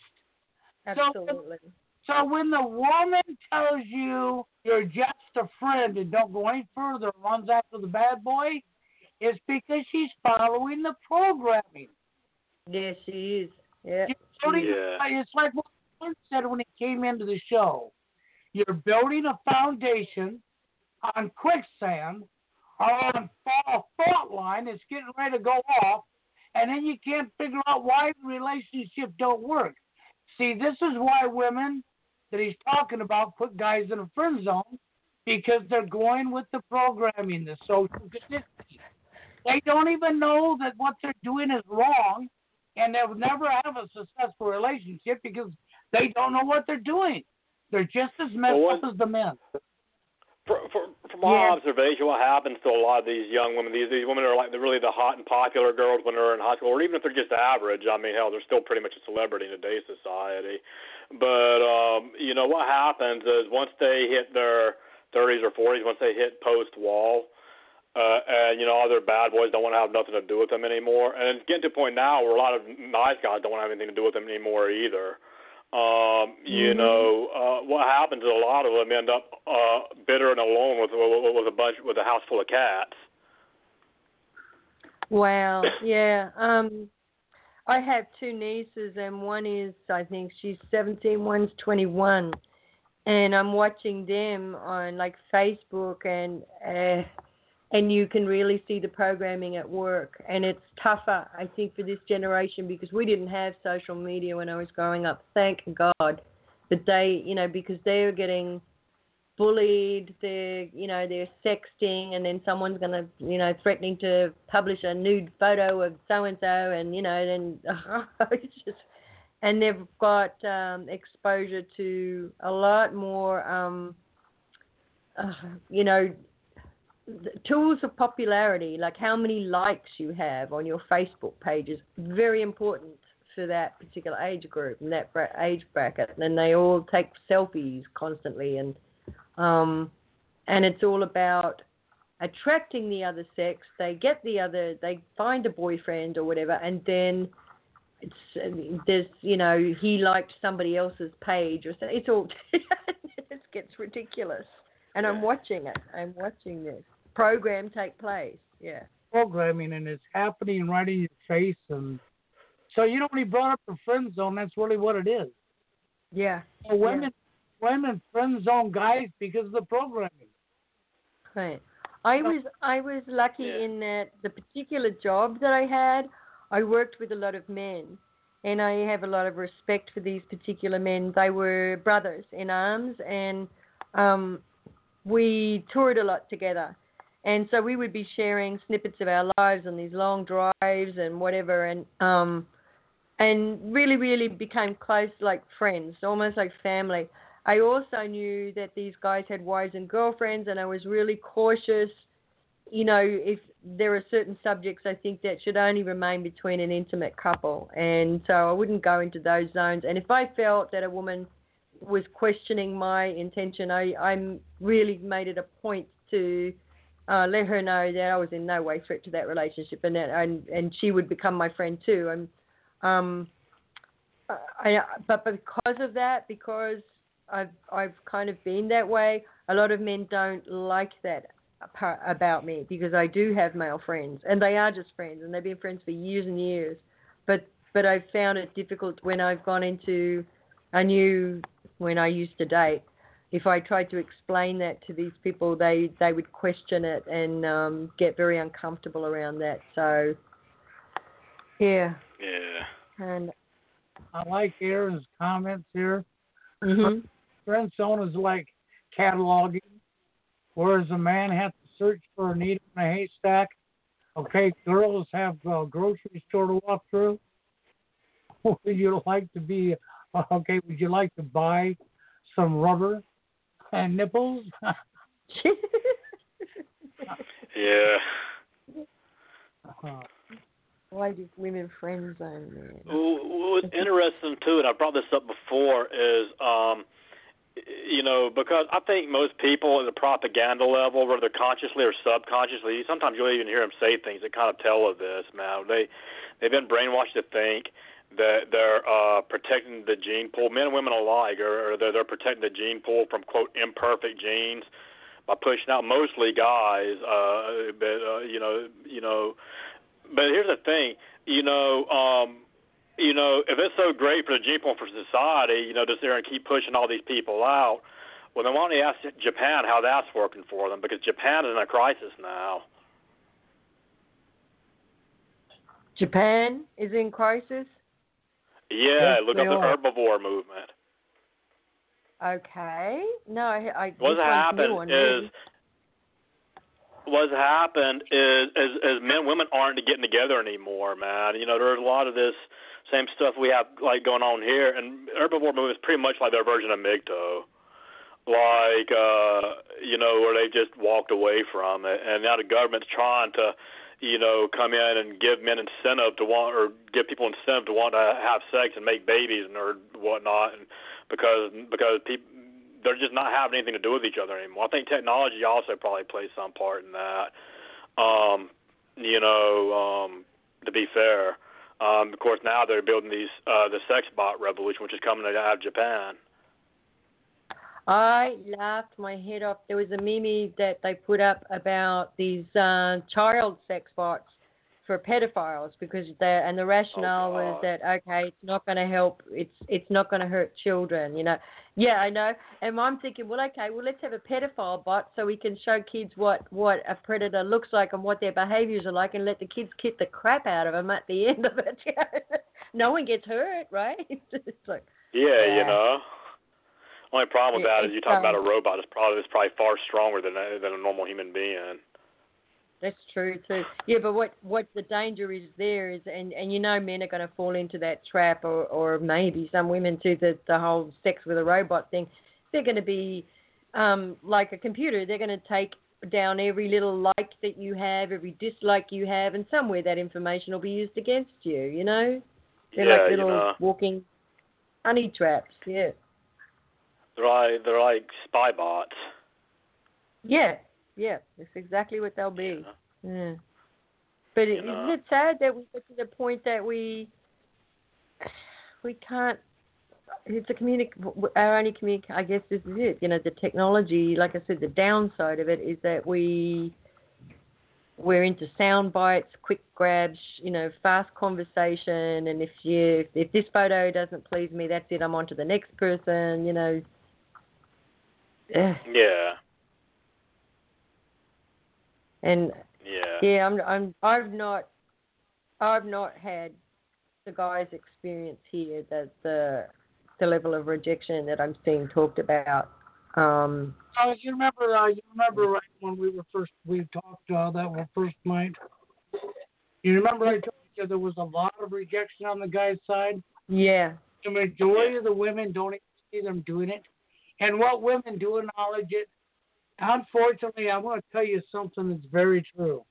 Absolutely. So when the woman tells you you're just a friend and don't go any further runs after the bad boy, it's because she's following the programming. Yes, she is. Yeah. You don't even- Yeah. It's like what Clint said when he came into the show. You're building a foundation on quicksand or on a fault line that's getting ready to go off, and then you can't figure out why the relationship don't work. See, this is why women that he's talking about put guys in a friend zone because they're going with the programming, the social conditioning. They don't even know that what they're doing is wrong, and they'll never have a successful relationship because they don't know what they're doing. They're just as messed Well, up as the men. For, for, from my Yeah. observation, what happens to a lot of these young women, these these women are like the really the hot and popular girls when they're in high school, or even if they're just average. I mean, hell, they're still pretty much a celebrity in today's society. But um, you know what happens is once they hit their 30s or 40s, once they hit post wall, uh, and you know other bad boys don't want to have nothing to do with them anymore. And it's getting to a point now where a lot of nice guys don't want to have anything to do with them anymore either. Um, you Mhm. know, uh, what happens is a lot of them end up uh, bitter and alone with with, with a bunch with a house full of cats. Wow. Yeah. Um, I have two nieces, and one is I think she's 17, one's 21, and I'm watching them on like Facebook, and uh, and you can really see the programming at work, and it's tougher I think for this generation because we didn't have social media when I was growing up. Thank God, but they, you know, because they're getting bullied they're you know they're sexting and then someone's going to you know threatening to publish a nude photo of so and so and you know then it's just and they've got um exposure to a lot more um uh, you know tools of popularity like how many likes you have on your facebook page is very important for that particular age group and that age bracket and they all take selfies constantly and um, and it's all about attracting the other sex. They get the other, they find a boyfriend or whatever, and then it's there's you know he liked somebody else's page or so. It's all it gets ridiculous. And I'm watching it. I'm watching this program take place. Yeah. Programming and it's happening right in your face, and so you know when he brought up the friend zone, that's really what it is. Yeah. So women, women friend zone guys because of the programming. Right. I was I was lucky Yeah. in that the particular job that I had, I worked with a lot of men, and I have a lot of respect for these particular men. They were brothers in arms, and um, we toured a lot together. And so we would be sharing snippets of our lives on these long drives and whatever, and um, and really, really became close, like friends, almost like family. I also knew that these guys had wives and girlfriends, and I was really cautious. You know, if there are certain subjects I think that should only remain between an intimate couple, and so I wouldn't go into those zones. And if I felt that a woman was questioning my intention, I I really made it a point to uh, let her know that I was in no way threat to that relationship, and that and and she would become my friend too. And um, I but because of that, because I've I've kind of been that way. A lot of men don't like that about me because I do have male friends and they are just friends and they've been friends for years and years. But but I've found it difficult when I've gone into I knew when I used to date. If I tried to explain that to these people, they they would question it and um, get very uncomfortable around that. So, yeah, Yeah. and I like Aaron's comments here. mhm, Friend zone is like cataloging, whereas a man has to search for a needle in a haystack. Okay, girls have a grocery store to walk through. Would you like to be okay? Would you like to buy some rubber and nipples? Yeah. Uh-huh. why do women friend zone men? Well, What's interesting too, and I brought this up before, is um, you know because I think most people at the propaganda level, whether consciously or subconsciously, sometimes you'll even hear them say things that kind of tell of this. Now they they've been brainwashed to think that they're uh, protecting the gene pool, men and women alike, or, they're, they're protecting the gene pool from quote imperfect genes by pushing out mostly guys. Uh, but uh, you know, you know, but here's the thing, you know. um you know, if it's so great for the gene pool for society, you know, sit there and keep pushing all these people out, well, then why don't you ask Japan how that's working for them? Because Japan is in a crisis now. Japan is in crisis. Yeah, Yes, look up the are. herbivore movement. Okay. No, I. I What's happened is what's happened is is is men and women aren't getting together anymore, man. You know, there's a lot of this same stuff we have like going on here, and herbivore movement is pretty much like their version of MGTOW. Like uh, you know, where they just walked away from it, and now the government's trying to, you know, come in and give men incentive to want or give people incentive to want to have sex and make babies and or whatnot, and because because people they're just not having anything to do with each other anymore. I think technology also probably plays some part in that. Um, you know, um, to be fair, Um, of course, now they're building these uh, the sex bot revolution, which is coming out of Japan. I laughed my head off. There was a meme that they put up about these uh, child sex bots for pedophiles because they and the rationale Oh, was that okay, it's not going to help. It's it's not going to hurt children. You know. Yeah, I know. And I'm thinking, well, okay, well, let's have a pedophile bot so we can show kids what what a predator looks like and what their behaviors are like, and let the kids kick the crap out of them at the end of it. no one gets hurt, right? it's like, Yeah, Yeah. you know. Only problem with that is you talk about a um, robot. It's probably it's probably far stronger than a, than a normal human being. That's true too. Yeah, but what what the danger is there is, and and you know, men are going to fall into that trap, or or maybe some women too. The the whole sex with a robot thing. They're going to be um like a computer. They're going to take down every little like that you have, every dislike you have, and somewhere that information will be used against you. You know, they're yeah, like little you know. walking honey traps. Yeah, They're like they're like spy bots. yeah, yeah. That's exactly what they'll be. Yeah. But You is know. isn't it sad that we get to the point that we we can't? It's a communic. Our only communic. I guess this is it. You know, the technology. Like I said, the downside of it is that we we're into sound bites, quick grabs. You know, fast conversation. And if you if this photo doesn't please me, that's it. I'm on to the next person. You know. Ugh. Yeah, And yeah. Yeah, I'm. I'm. I've not. I've not had the guy's experience here. That the the level of rejection that I'm seeing talked about. Um. Uh, you remember? Uh, you remember right when we were first we talked uh, that were first night. You remember I told you there was a lot of rejection on the guy's side. Yeah. The majority of the women don't even see them doing it, and what women do acknowledge it. Unfortunately, I want to tell you something that's very true,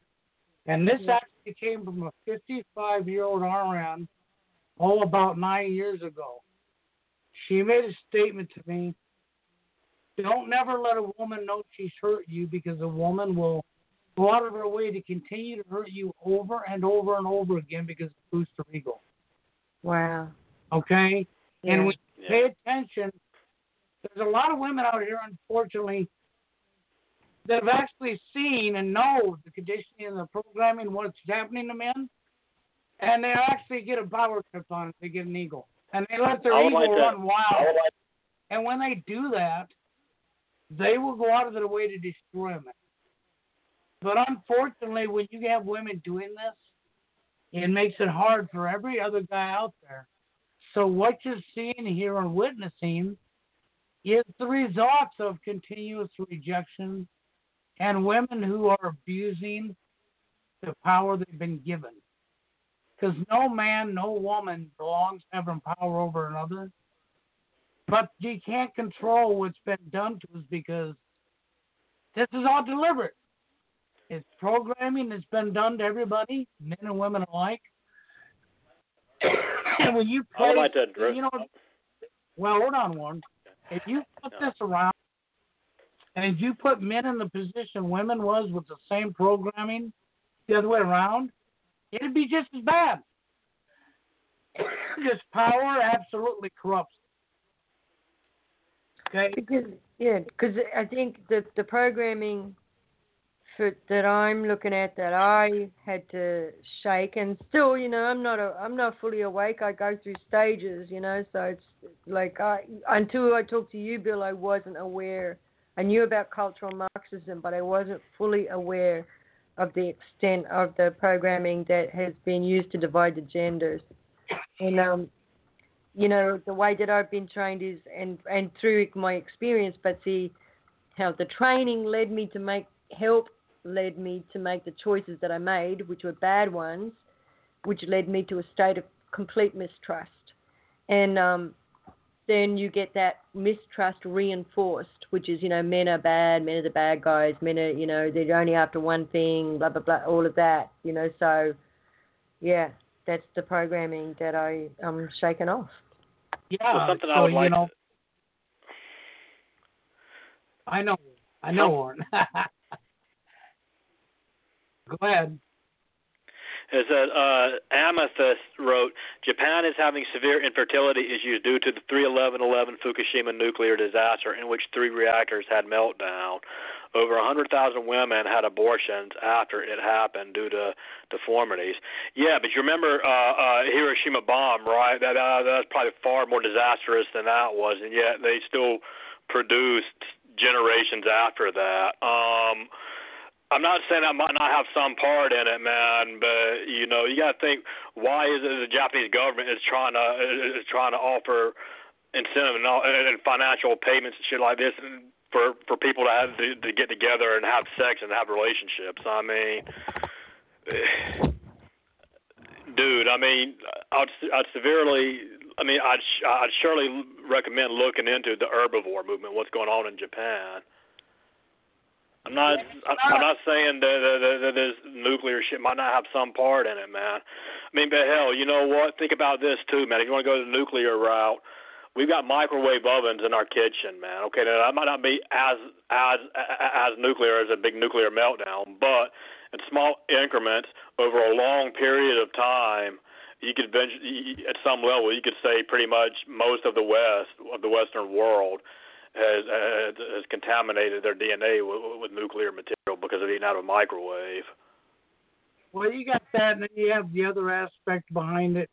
and this actually came from a 55-year-old RN, oh, about nine years ago. She made a statement to me don't never let a woman know she's hurt you because a woman will go out of her way to continue to hurt you over and over and over again because it boosts her ego. Wow. Okay? Yeah. And when you Yeah. pay attention, there's a lot of women out here, unfortunately, that have actually seen and know the conditioning and the programming, what's happening to men, and they actually get a power trip on it. They get an ego. And they let their ego like run wild. Like- And when they do that, they will go out of their way to destroy men. But unfortunately, when you have women doing this, it makes it hard for every other guy out there. So what you're seeing here and witnessing is the results of continuous rejection and women who are abusing the power they've been given. Because no man, no woman belongs having power over another. But you can't control what's been done to us because this is all deliberate. It's programming that's been done to everybody, men and women alike. and when you play, like to address. you know, well, hold on, one. If you put this around, and if you put men in the position women was with the same programming the other way around, it'd be just as bad. Because power absolutely corrupts. Okay. Because yeah, because I think the the programming for that I'm looking at that I had to shake, and still, you know, I'm not a I'm not fully awake. I go through stages, you know, so it's like I until I talked to you, Bill, I wasn't aware. I knew about cultural Marxism, but I wasn't fully aware of the extent of the programming that has been used to divide the genders. And um, you know, the way that I've been trained is, and and through my experience, but see, how the training led me to make help led me to make the choices that I made, which were bad ones, which led me to a state of complete mistrust, and um, then you get that mistrust reinforced, which is you know men are bad, men are the bad guys, men are you know they're only after one thing, blah blah blah, all of that, you know. So, yeah, that's the programming that I am shaken off. Yeah. Well, something so, I would you like. know, I know. I know, Warren. Go ahead. It said uh, Amethyst wrote, Japan is having severe infertility issues due to the 31111 Fukushima nuclear disaster, in which three reactors had meltdown. Over 100,000 women had abortions after it happened due to deformities. Yeah, but you remember uh, uh, Hiroshima bomb, right? That uh, that's probably far more disastrous than that was, and yet they still produced generations after that. Um, I'm not saying I might not have some part in it, man, but you know, you got to think why is it the Japanese government is trying to is trying to offer incentive and, all, and financial payments and shit like this for for people to have to, to get together and have sex and have relationships. I mean, dude. I mean, I'd I'd severely. I mean, I'd I'd surely recommend looking into the herbivore movement. What's going on in Japan? I'm not. I'm not saying that, that, that this nuclear shit might not have some part in it, man. I mean, but hell, you know what? Think about this too, man. If you want to go the nuclear route, we've got microwave ovens in our kitchen, man. Okay, now that might not be as as as nuclear as a big nuclear meltdown, but in small increments over a long period of time, you could at some level you could say pretty much most of the west of the western world has has, has contaminated their DNA with, with nuclear material because of eating out of a microwave. Well, you got that, and then you have the other aspect behind it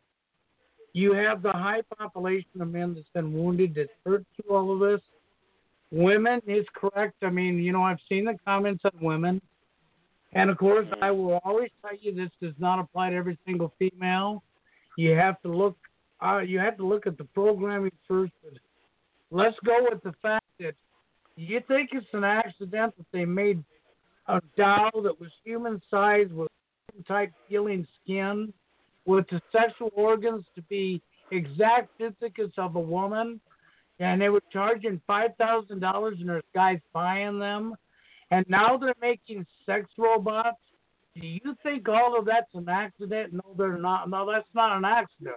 you have the high population of men that's been wounded that's hurt through all of this. Women is correct. I mean, you know, I've seen the comments on women. And of course, I will always tell you this does not apply to every single female. You have to look. Uh, you have to look at the programming first. Let's go with the fact that you think it's an accident that they made a doll that was human sized with type feeling skin with the sexual organs to be exact duplicates of a woman, and they were charging five thousand dollars, and there's guys buying them, and now they're making sex robots. Do you think all of that's an accident? No, they're not. No, that's not an accident.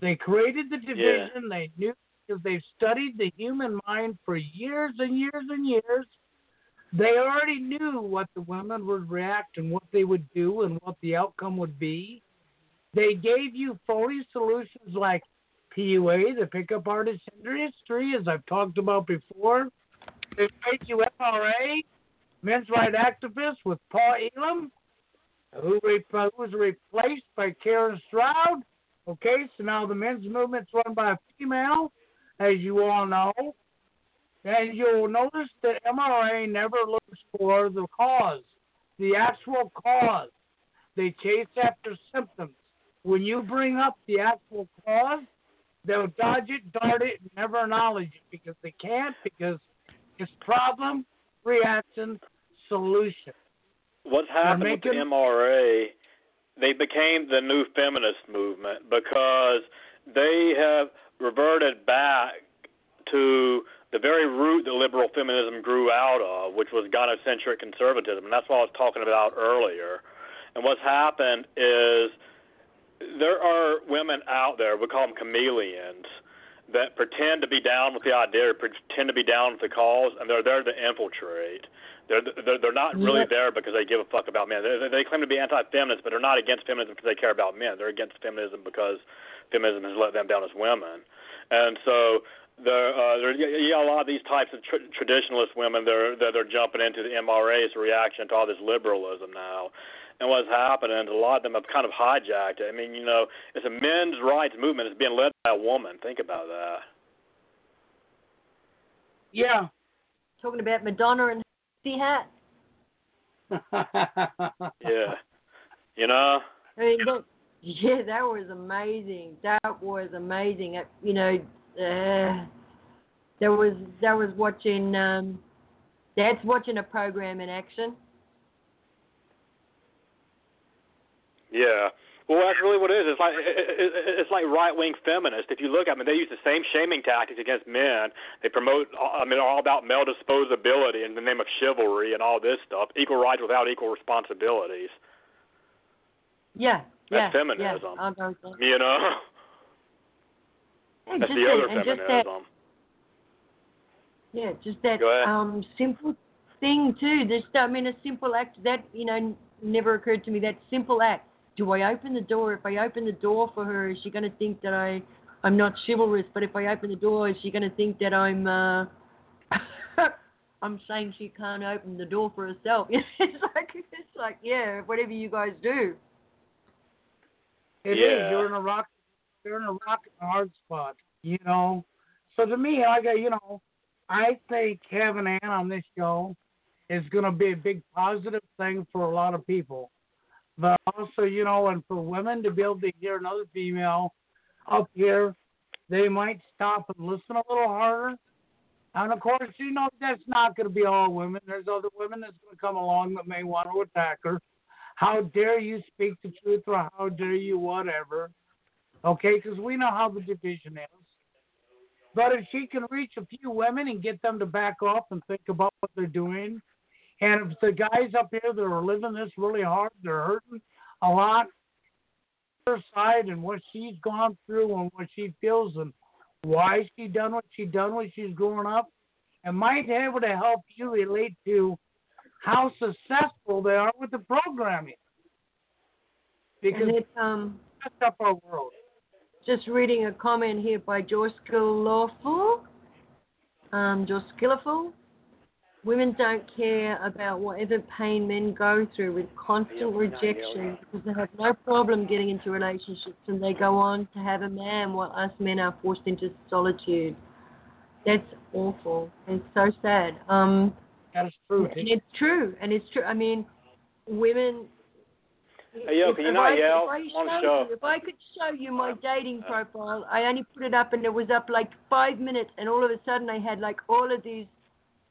They created the division. Yeah. They knew because they've studied the human mind for years and years and years. They already knew what the women would react and what they would do and what the outcome would be. They gave you phony solutions like PUA, the Pickup Artist Industry, as I've talked about before. They made you MRA, men's rights activist with Paul Elam, who was replaced by Karen Straughan. Okay, so now the men's movement's run by a female, as you all know. And you'll notice that MRA never looks for the cause, the actual cause. They chase after symptoms. When you bring up the actual cause, they'll dodge it, dart it, and never acknowledge it because they can't, because it's problem, reaction, solution. What's happened making, with the MRA, they became the new feminist movement because they have reverted back to the very root that liberal feminism grew out of, which was gynocentric conservatism. And that's what I was talking about earlier. And what's happened is – there are women out there, we call them chameleons, that pretend to be down with the idea, pretend to be down with the cause, and they're there to infiltrate. They're they're, they're not really there because they give a fuck about men. They, they claim to be anti-feminist, but they're not against feminism because they care about men. They're against feminism because feminism has let them down as women. And so there, uh, there, you got a lot of these types of tr- traditionalist women. They're they're, they're jumping into the MRA as a reaction to all this liberalism now and what's happening. Is a lot of them have kind of hijacked it. I mean, you know, it's a men's rights movement. It's being led by a woman. Think about that. Yeah. Talking about Madonna and the hat. yeah. You know. I mean, that, yeah, that was amazing. That was amazing. You know, uh, that was that was watching. Um, Dad's watching a program in action Yeah. Well, that's really what it is. It's like it's like right wing feminists. If you look at them, they use the same shaming tactics against men. They promote, I mean, all about male disposability in the name of chivalry and all this stuff. Equal rights without equal responsibilities. Yeah, that's yeah, feminism. Yeah, you know. And that's the other feminism. Just that, yeah, just that um simple thing too. Just I mean, a simple act that you know never occurred to me that simple act. Do I open the door? If I open the door for her, is she going to think that I I'm not chivalrous? But if I open the door, is she going to think that I'm uh, I'm saying she can't open the door for herself? it's like it's like yeah, whatever you guys do. It is. Yeah. You're in a rock. You're in a rock and hard spot. You know. So to me, I got you know, I think having Ann on this show is going to be a big positive thing for a lot of people. But also, you know, and for women to be able to hear another female up here, they might stop and listen a little harder. And of course, you know, that's not going to be all women. There's other women that's going to come along that may want to attack her. How dare you speak the truth or how dare you whatever. Okay, because we know how the division is. But if she can reach a few women and get them to back off and think about what they're doing, and if the guys up here that are living this really hard, they're hurting a lot, her side and what she's gone through and what she feels and why she done what she done when she's growing up, and might be able to help you relate to how successful they are with the programming. Because And it um that's up our world. just reading a comment here by Joyce Skillful. Um, Joyce Skillful. Women don't care about whatever pain men go through with constant rejection because they have no problem getting into relationships and they go on to have a man while us men are forced into solitude. That's awful. It's so sad. Um, That's true. and it's true. And it's true. I mean, women. Hey, yo, if- can you not I, yell If I, on the showed show? You, if I could show you my dating profile, I only put it up and it was up like five minutes, and all of a sudden I had like all of these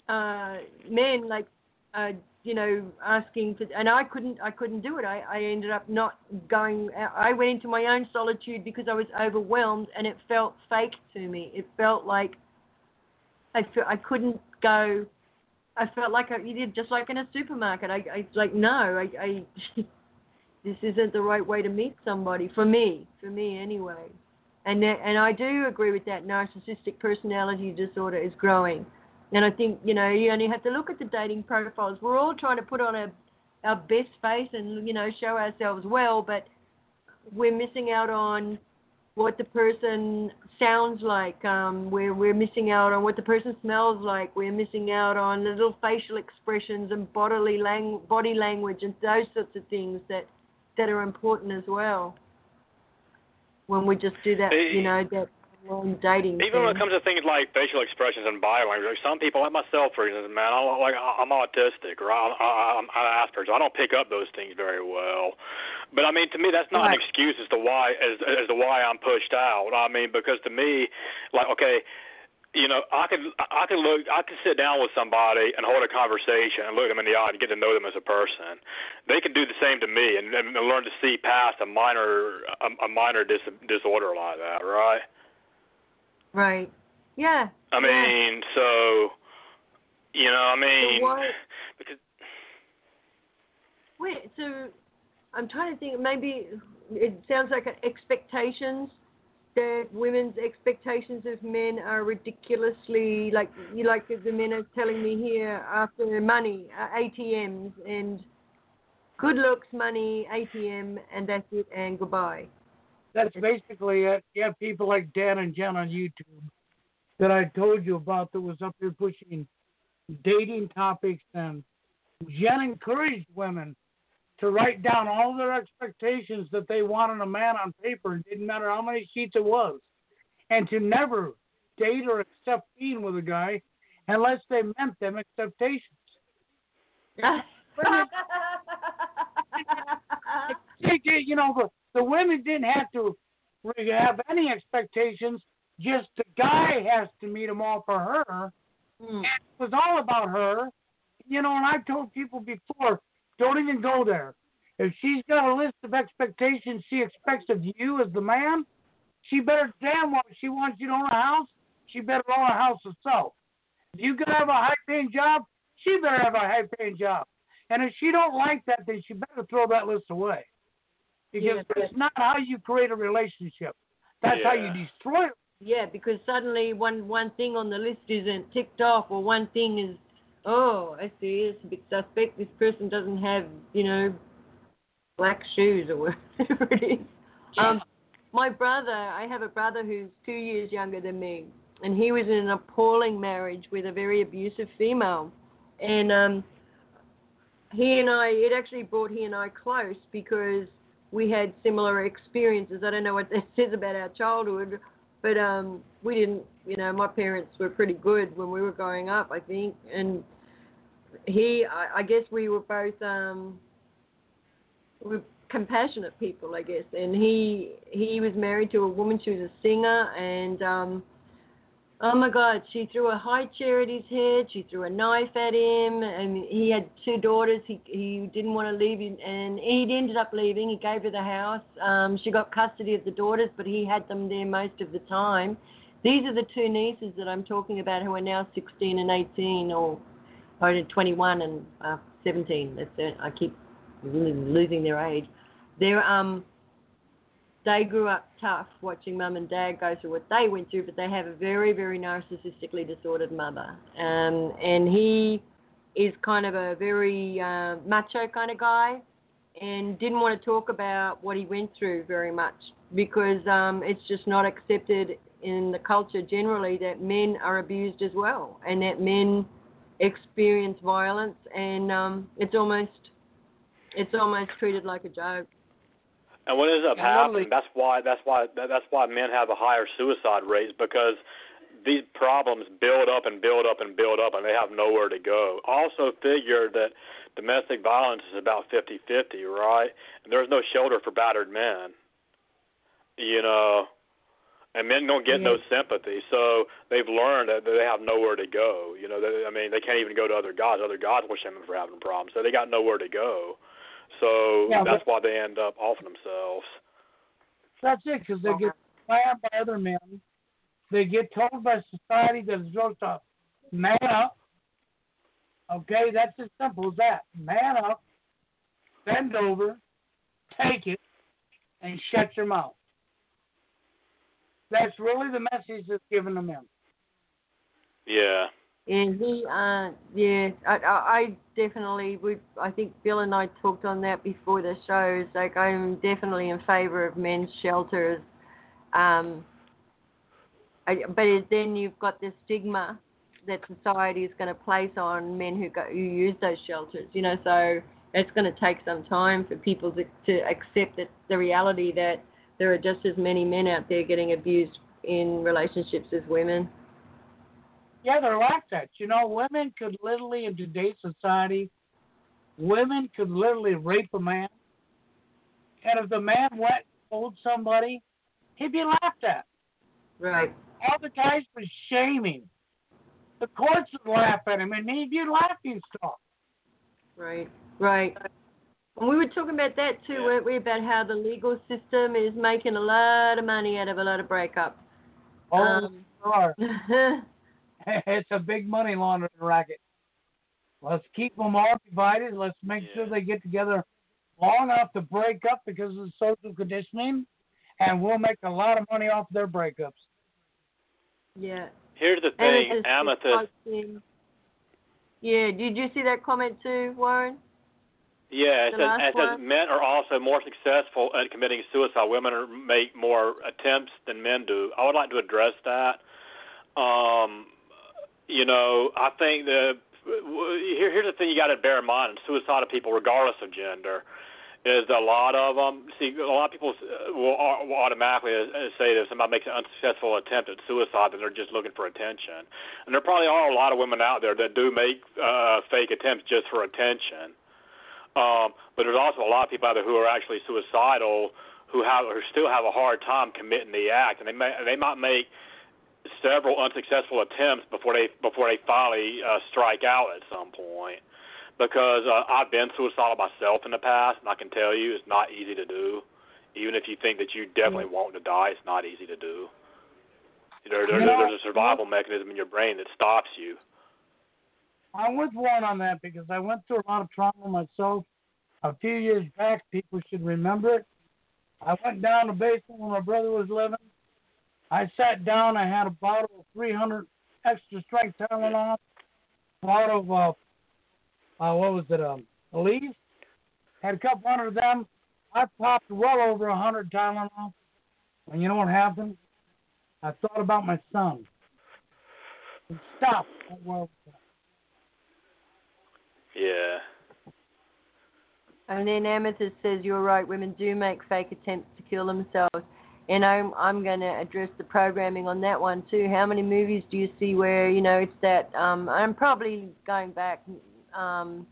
uh men like uh you know asking for and I couldn't I couldn't do it I I ended up not going I went into my own solitude because I was overwhelmed and it felt fake to me it felt like I felt I couldn't go I felt like I you did just like in a supermarket. I I like no I I this isn't the right way to meet somebody for me for me anyway. And that, and I do agree with that narcissistic personality disorder is growing. And I think, you know, you only have to look at the dating profiles. We're all trying to put on a, our best face and, you know, show ourselves well, but we're missing out on what the person sounds like. Um, we're, we're missing out on what the person smells like. We're missing out on the little facial expressions and bodily lang- body language and those sorts of things that, that are important as well. When we just do that, you know, that long dating. Even when it comes to things like facial expressions and body language, like some people, like myself, for instance, man, I'm like I'm autistic or I'm, I'm, I'm Asperger's. I don't pick up those things very well. But I mean, to me, that's not an excuse as to why as as to why I'm pushed out. I mean, because to me, like, okay, you know, I could I could look I could sit down with somebody and hold a conversation and look them in the eye and get to know them as a person. They could do the same to me and, and learn to see past a minor a, a minor dis, disorder like that, right? Right. Yeah. I yeah. mean, so you know, I mean, why- because Wait, so I'm trying to think. Maybe it sounds like expectations that women's expectations of men are ridiculously like you like the men are telling me here after money, uh, ATMs and good looks, money, ATM, and that's it, and goodbye. That's basically it. You have people like Dan and Jen on YouTube that I told you about that was up there pushing dating topics and Jen encouraged women to write down all their expectations that they wanted a man on paper. It didn't matter how many sheets it was. And to never date or accept being with a guy unless they meant them expectations. You know, the, the women didn't have to have any expectations. Just the guy has to meet them all for her. Hmm. It was all about her. You know, and I've told people before, don't even go there. If she's got a list of expectations she expects of you as the man, she better damn well if she wants you to own a house, she better own a house herself. If you could have a high paying job, she better have a high paying job. And if she don't like that, then she better throw that list away. Because Yeah, that's not how you create a relationship. That's how you destroy it. Yeah, because suddenly one one thing on the list isn't ticked off, or one thing is, oh, I see, it's a bit suspect. This person doesn't have, you know, black shoes or whatever it is. Um, my brother, I have a brother who's two years younger than me, and he was in an appalling marriage with a very abusive female, and um, he and I, it actually brought he and I close because we had similar experiences. I don't know what that says about our childhood, but um, we didn't. You know, my parents were pretty good when we were growing up, I think, and he, I, I guess we were both um, we were compassionate people, I guess. And he he was married to a woman. She was a singer, and um, Oh my God! She threw a high chair at his head. She threw a knife at him, and he had two daughters. He he didn't want to leave, and he ended up leaving. He gave her the house. Um, she got custody of the daughters, but he had them there most of the time. These are the two nieces that I'm talking about, who are now 16 and 18, or, or 21 and uh, 17. That's. I keep losing their age. They're um they grew up tough watching mum and dad go through what they went through, but they have a very, very narcissistically disordered mother. Um, and he is kind of a very uh, macho kind of guy and didn't want to talk about what he went through very much because um, it's just not accepted in the culture generally that men are abused as well and that men experience violence and um, it's almost it's almost treated like a joke. And what ends up happening? That's why. That's why. That's why men have a higher suicide rate because these problems build up and build up and build up, and they have nowhere to go. Also, figure that domestic violence is about fifty-fifty, right? And there's no shelter for battered men. You know, and men don't get yeah. no sympathy, so they've learned that they have nowhere to go. You know, they, I mean, they can't even go to other gods. Other gods will shame them for having problems, so they got nowhere to go. So yeah, that's why they end up offing themselves. That's it, because they get fired by other men. They get told by society that it's supposed to man up. Okay, that's as simple as that. Man up, bend over, take it, and shut your mouth. That's really the message that's given to men. Yeah. And he, uh, yeah, I, I definitely would. I think Bill and I talked on that before the show. shows. Like, I'm definitely in favor of men's shelters. Um, I, but then you've got the stigma that society is going to place on men who go who use those shelters. You know, so it's going to take some time for people to, to accept that the reality that there are just as many men out there getting abused in relationships as women. Yeah, they're like that. You know, women could literally, in today's society, women could literally rape a man. And if the man went and told somebody, he'd be laughed at. Right. All the guys were shaming. The courts would laugh at him, and he'd be laughing stock. Right, right. And we were talking about that too, yeah. weren't we? About how the legal system is making a lot of money out of a lot of breakups. Oh, um, sure. it's a big money laundering racket. Let's keep them all divided. Let's make yeah. sure they get together long enough to break up because of social conditioning, and we'll make a lot of money off their breakups. Yeah. Here's the thing, Amethyst. Yeah, did you see that comment too, Warren? Yeah, it the says, it says men are also more successful at committing suicide. Women are, make more attempts than men do. I would like to address that. Um, you know, I think the here, here's the thing you got to bear in mind: suicidal people, regardless of gender, is a lot of them. See, a lot of people will, will automatically say that if somebody makes an unsuccessful attempt at suicide, that they're just looking for attention. And there probably are a lot of women out there that do make uh, fake attempts just for attention. Um, but there's also a lot of people out there who are actually suicidal, who have who still have a hard time committing the act, and they may they might make several unsuccessful attempts before they before they finally uh, strike out at some point. Because uh, I've been suicidal myself in the past, and I can tell you it's not easy to do. Even if you think that you definitely want to die, it's not easy to do. There, there, there's a survival mechanism in your brain that stops you. I'm with Warren on that because I went through a lot of trauma myself a few years back. People should remember it. I went down the basement when my brother was living. I sat down. I had a bottle of 300 extra strength Tylenol, a bottle of uh, uh, what was it, um, Aleve. Had a couple hundred of them. I popped well over a hundred Tylenol, and you know what happened? I thought about my son. And stopped. Well, Yeah. And then Amethyst says, You're right, women do make fake attempts to kill themselves. And I'm, I'm going to address the programming on that one too. How many movies do you see where, you know, it's that, um, I'm probably going back um,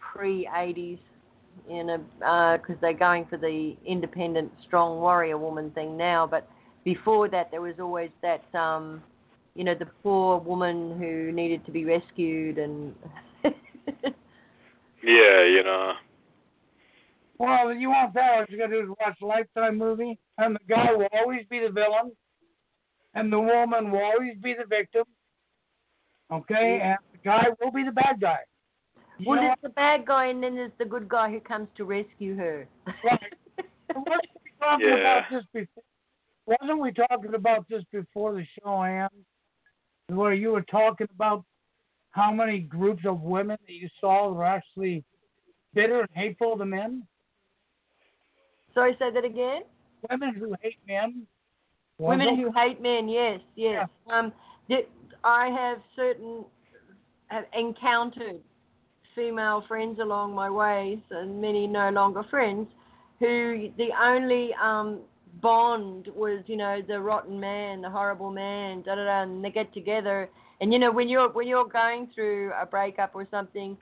pre 80s, in a because uh, they're going for the independent, strong warrior woman thing now. But before that, there was always that, um, you know, the poor woman who needed to be rescued and. Yeah, you know. well, you want that? What you got to do is watch a Lifetime movie, and the guy will always be the villain, and the woman will always be the victim. Okay, and the guy will be the bad guy. You Well, know there's the bad guy, and then there's the good guy who comes to rescue her. Right. Wasn't we talking Yeah. about this before? Wasn't we talking about this before the show, Ann? Where you were talking about how many groups of women that you saw were actually bitter and hateful to men? Sorry, say that again. Women who hate men. Women who hate men. Yes, yes. Um, th- I have certain have encountered female friends along my ways, and many no longer friends, who the only um bond was, you know, the rotten man, the horrible man, da da da, and they get together. And you know, when you're when you're going through a breakup or something,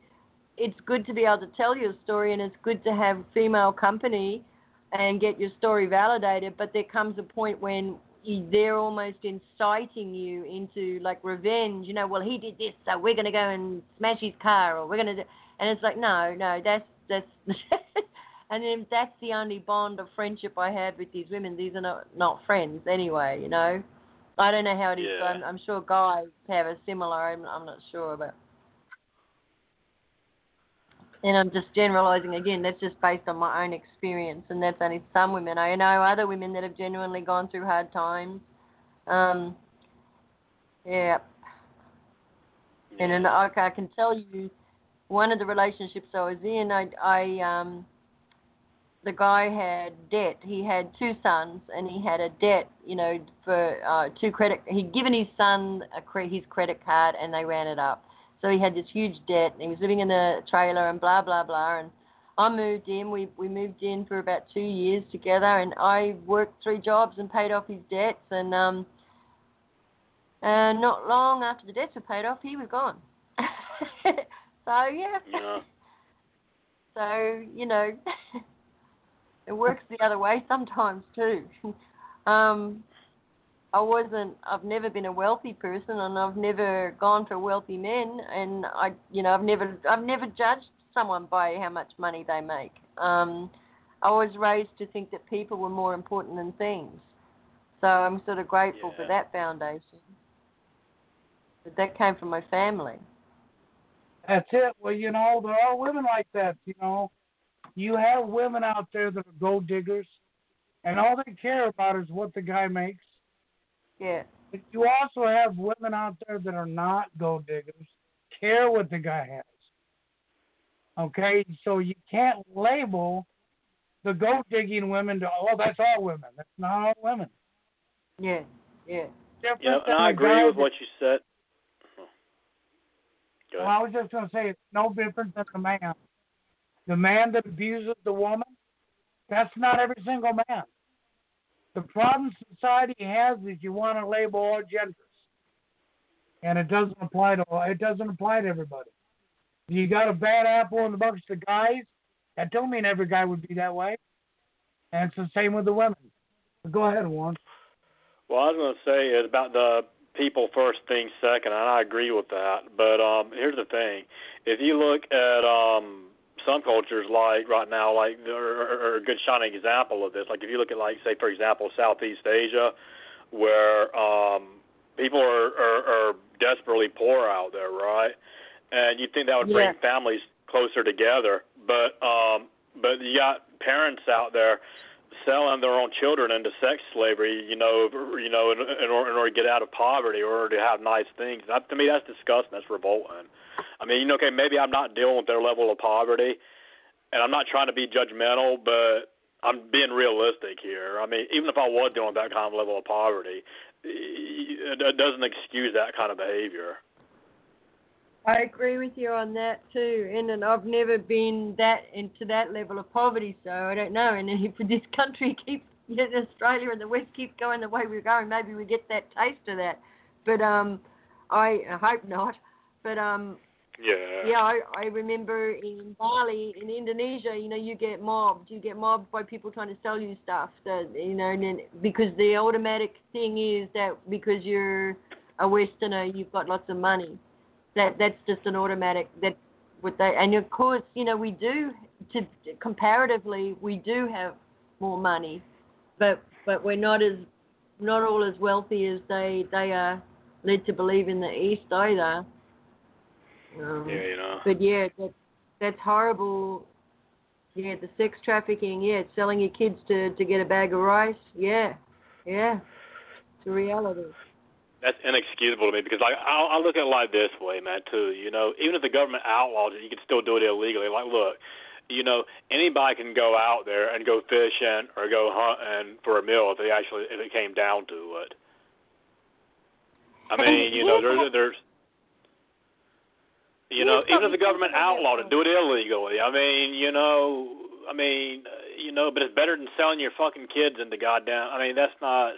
it's good to be able to tell your story, and it's good to have female company and get your story validated. But there comes a point when they're almost inciting you into like revenge. You know, well he did this, so we're gonna go and smash his car, or we're gonna do. And it's like, no, no, that's that's. and then that's the only bond of friendship I have with these women. These are not not friends anyway. You know. I don't know how it is. Yeah. I'm, I'm sure guys have a similar. I'm, I'm not sure, but and I'm just generalizing again. That's just based on my own experience, and that's only some women. I know other women that have genuinely gone through hard times. Um, yeah, and then I, I can tell you, one of the relationships I was in, I, I um, the guy had debt. He had two sons, and he had a debt, you know, for uh, two credit. He'd given his son a cre- his credit card, and they ran it up. So he had this huge debt, and he was living in a trailer, and blah blah blah. And I moved in. We we moved in for about two years together, and I worked three jobs and paid off his debts. And um, and not long after the debts were paid off, he was gone. so yeah. Yeah. So you know, it works the other way sometimes too. Um, I wasn't. I've never been a wealthy person, and I've never gone for wealthy men, and I, you know, I've never, I've never judged someone by how much money they make. Um, I was raised to think that people were more important than things, so I'm sort of grateful for that foundation. But that came from my family. That's it. Well, you know, there are women like that. You know, you have women out there that are gold diggers, and all they care about is what the guy makes. Yeah. But you also have women out there that are not gold diggers, care what the guy has. Okay, so you can't label the gold digging women to oh that's all women. That's not all women. Yeah. Yeah. Different Yeah, and I agree with what you said. Uh-huh. Well. I was just going to say it's no different than the man. The man that abuses the woman, that's not every single man. The problem society has is you want to label all genders, and it doesn't apply to all. It doesn't apply to everybody. You got a bad apple in the bunch of guys. That don't mean every guy would be that way. And it's the same with the women. But go ahead, Warren. Well, I was going to say is about the people first, things second, and I agree with that. But um, here's the thing: if you look at um, some cultures, like right now, like are, are a good shining example of this. Like if you look at, like, say, for example, Southeast Asia, where um, people are, are, are desperately poor out there, right? And you think that would bring Yeah. families closer together, but um, but you got parents out there selling their own children into sex slavery, you know, you know, in, in, order, in order to get out of poverty, or to have nice things. That, to me, that's disgusting. That's revolting. I mean, you know, okay, maybe I'm not dealing with their level of poverty, and I'm not trying to be judgmental, but I'm being realistic here. I mean, even if I was dealing with that kind of level of poverty, it doesn't excuse that kind of behavior. I agree with you on that too, and, and I've never been that into that level of poverty, so I don't know. And if this country keeps, you know, Australia and the West keep going the way we're going, maybe we get that taste of that. But um, I, I hope not. But um, yeah. Yeah, I, I remember in Bali, in Indonesia, you know, you get mobbed. You get mobbed by people trying to sell you stuff. That you know, and then because the automatic thing is that because you're a Westerner, you've got lots of money. That that's just an automatic. That what they and of course, you know, we do to comparatively we do have more money, but but we're not as not all as wealthy as they they are led to believe in the East either. Um, yeah, you know. But yeah, that, that's horrible. Yeah, the sex trafficking. Yeah, selling your kids to to get a bag of rice. Yeah, yeah, it's a reality. That's inexcusable to me because like I, I look at it like this way, man. Too, you know, even if the government outlaws it, you can still do it illegally. Like, look, you know, anybody can go out there and go fishing or go hunting for a meal if they actually if it came down to it. I mean, you know, there's there's you know, even if the government outlawed it, do it illegally. I mean, you know, I mean, you know, but it's better than selling your fucking kids into goddamn. I mean, that's not,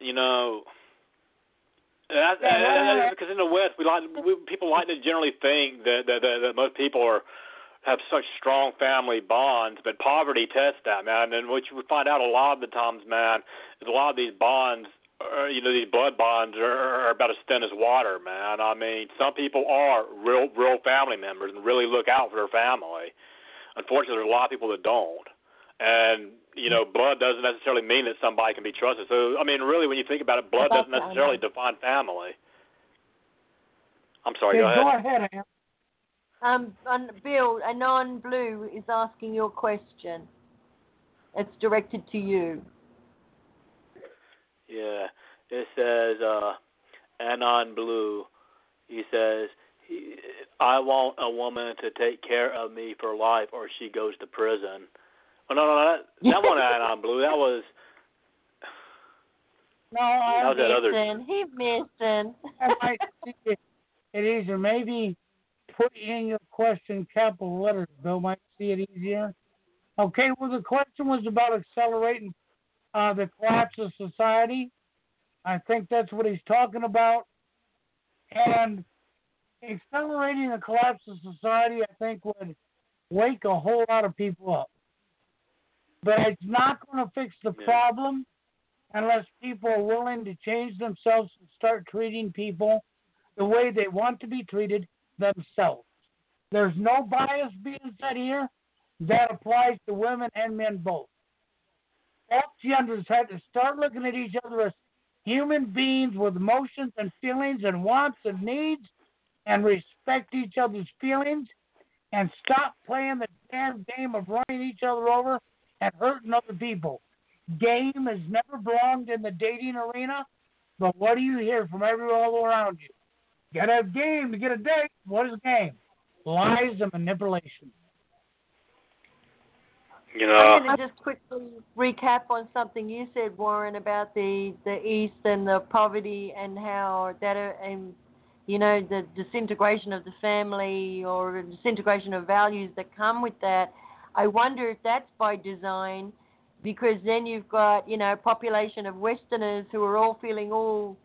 you know. That's, yeah, because in the West, we like we, people like to generally think that, that that that most people are have such strong family bonds, but poverty tests that, man. And what you would find out a lot of the times, man, is a lot of these bonds uh, you know these blood bonds are, are about as thin as water, man. I mean, some people are real, real family members and really look out for their family. Unfortunately, there's a lot of people that don't, and you know, blood doesn't necessarily mean that somebody can be trusted. So, I mean, really, when you think about it, blood doesn't necessarily define family. I'm sorry. go ahead. Go ahead, Ann. Um, Bill, Anon Blue is asking your question. It's directed to you. Yeah, it says uh, Anon Blue. He says, he, "I want a woman to take care of me for life, or she goes to prison." Oh no, no, that that one Anon Blue. That was. No, I'm that was missing. He missing. I might it, it easier. Maybe put in your question capital letters. Bill might see it easier. Okay, well the question was about accelerating uh, the collapse of society. I think that's what he's talking about. And accelerating the collapse of society, I think, would wake a whole lot of people up. But it's not going to fix the problem unless people are willing to change themselves and start treating people the way they want to be treated themselves. There's no bias being said here. That applies to women and men both all genders have to start looking at each other as human beings with emotions and feelings and wants and needs and respect each other's feelings and stop playing the damn game of running each other over and hurting other people. Game has never belonged in the dating arena, but what do you hear from everyone all around you? Gotta have game to get a date. What is game? Lies and manipulation. You know, I'm going to just quickly recap on something you said, Warren, about the the East and the poverty and how that uh, and you know the disintegration of the family or disintegration of values that come with that. I wonder if that's by design, because then you've got you know a population of Westerners who are all feeling all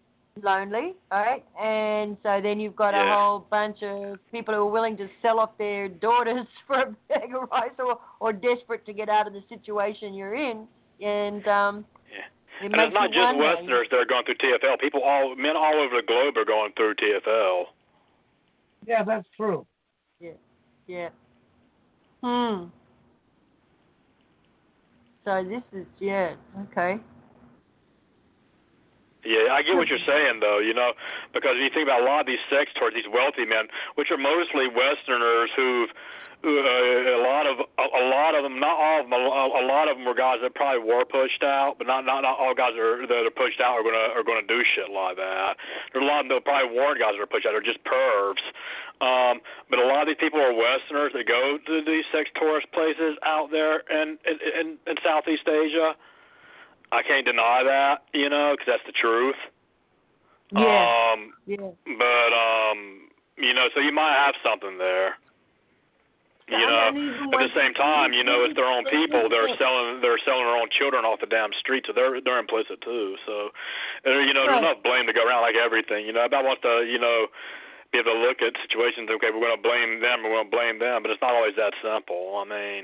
lonely, right? And so then you've got yeah. a whole bunch of people who are willing to sell off their daughters for a bag of rice or, or desperate to get out of the situation you're in. And um yeah. It and it's not just wonder. Westerners that are going through TFL. People all men all over the globe are going through TFL. Yeah, that's true. Yeah. Yeah. Hmm. So this is yeah, okay. Yeah, I get what you're saying though, you know, because if you think about a lot of these sex tours, these wealthy men, which are mostly Westerners who've a lot of a, a lot of them, not all of them, a, a lot of them were guys that probably were pushed out, but not not, not all guys that are, that are pushed out are gonna are gonna do shit like that. There's a lot of them that probably weren't guys that are pushed out, they're just pervs. Um, but a lot of these people are Westerners that go to these sex tourist places out there in in, in, in Southeast Asia. I can't deny that, you know, because that's the truth. Yeah. Um, yeah. but um, you know, so you might have something there. You know, at the same time, you know, it's their own people. They're selling they're selling their own children off the damn street, so they're they're implicit too. So, uh, you know, there's enough blame to go around like everything. You know, about wants to you know be able to look at situations. Okay, we're going to blame them. We're going to blame them, but it's not always that simple. I mean,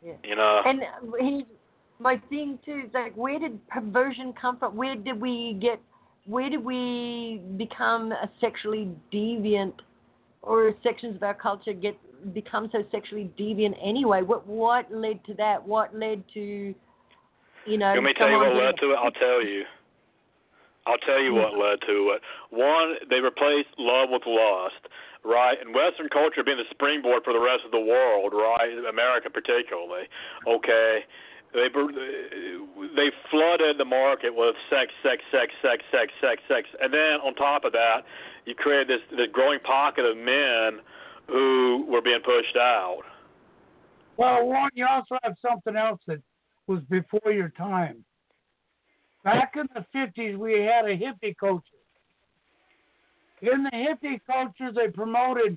Yeah. you know. And he, my thing too is like, where did perversion come from? Where did we get? Where did we become a sexually deviant, or sections of our culture get become so sexually deviant anyway? What what led to that? What led to, you know? You want me to tell you what led to it? I'll tell you. I'll tell you what hmm. led to it. One, they replaced love with lust, right? And Western culture being the springboard for the rest of the world, right? America particularly. Okay, they they flooded the market with sex, sex, sex, sex, sex, sex, sex, and then on top of that, you created this this growing pocket of men who were being pushed out. Well, one, you also have something else that was before your time. Back in the 50s, we had a hippie culture. In the hippie culture, they promoted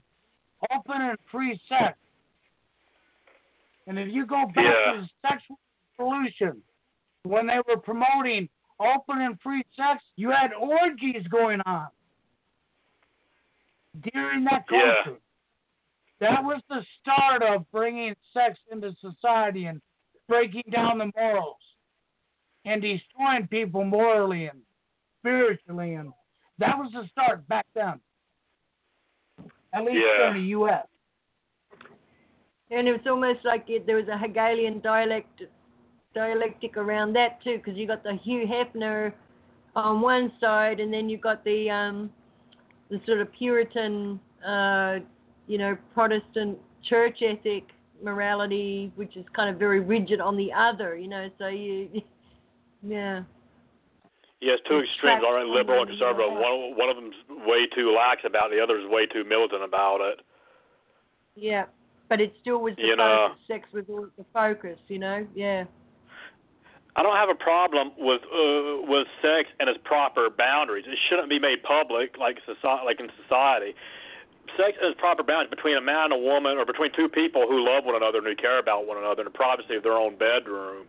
open and free sex. And if you go back Yeah. to the sexual revolution, when they were promoting open and free sex, you had orgies going on during that Yeah. culture. That was the start of bringing sex into society and breaking down the morals and destroying people morally and spiritually. And that was the start back then, at least Yeah. in the U.S. And it was almost like it, there was a Hegelian dialect dialectic around that too, because you got the Hugh Hefner on one side, and then you got the um, the sort of Puritan, uh, you know, Protestant church ethic morality, which is kind of very rigid on the other, you know. So you, yeah, Yes, two extremes, all right, liberal and conservative. Yeah. One one of them's way too lax about it, the other is way too militant about it. yeah. But it still was the You know. focus. Sex was always the focus, you know. Yeah. I don't have a problem with uh, with sex and its proper boundaries. It shouldn't be made public like society, like in society. Sex and its proper boundaries between a man and a woman, or between two people who love one another and who care about one another in the privacy of their own bedroom,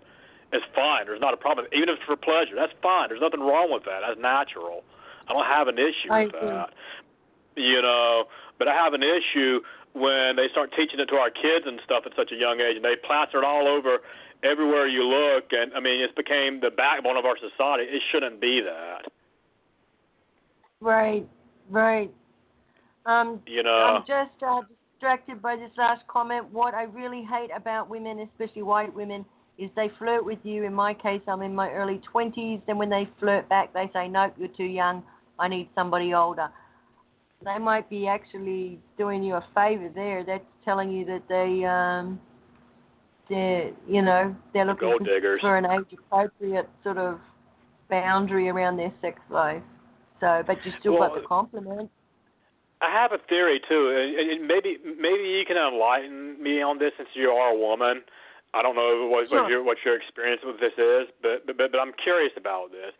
is fine. There's not a problem, even if it's for pleasure. That's fine. There's nothing wrong with that. That's natural. I don't have an issue I with agree. that. You know, but I have an issue when they start teaching it to our kids and stuff at such a young age, and they plaster it all over everywhere you look. And I mean, it's became the backbone of our society. It shouldn't be that. Right. Right. Um, You know. I'm just uh, distracted by this last comment. What I really hate about women, especially white women, is they flirt with you. In my case, I'm in my early 20s. Then when they flirt back, they say, "Nope, you're too young. I need somebody older." They might be actually doing you a favor there. That's telling you that they, um, they're, you know, they're looking Gold for, diggers. for an age-appropriate sort of boundary around their sex life. So, but you still got the compliment. I have a theory too, and and maybe maybe you can enlighten me on this since you are a woman. I don't know what, Sure. what your what your experience with this is, but, but but I'm curious about this.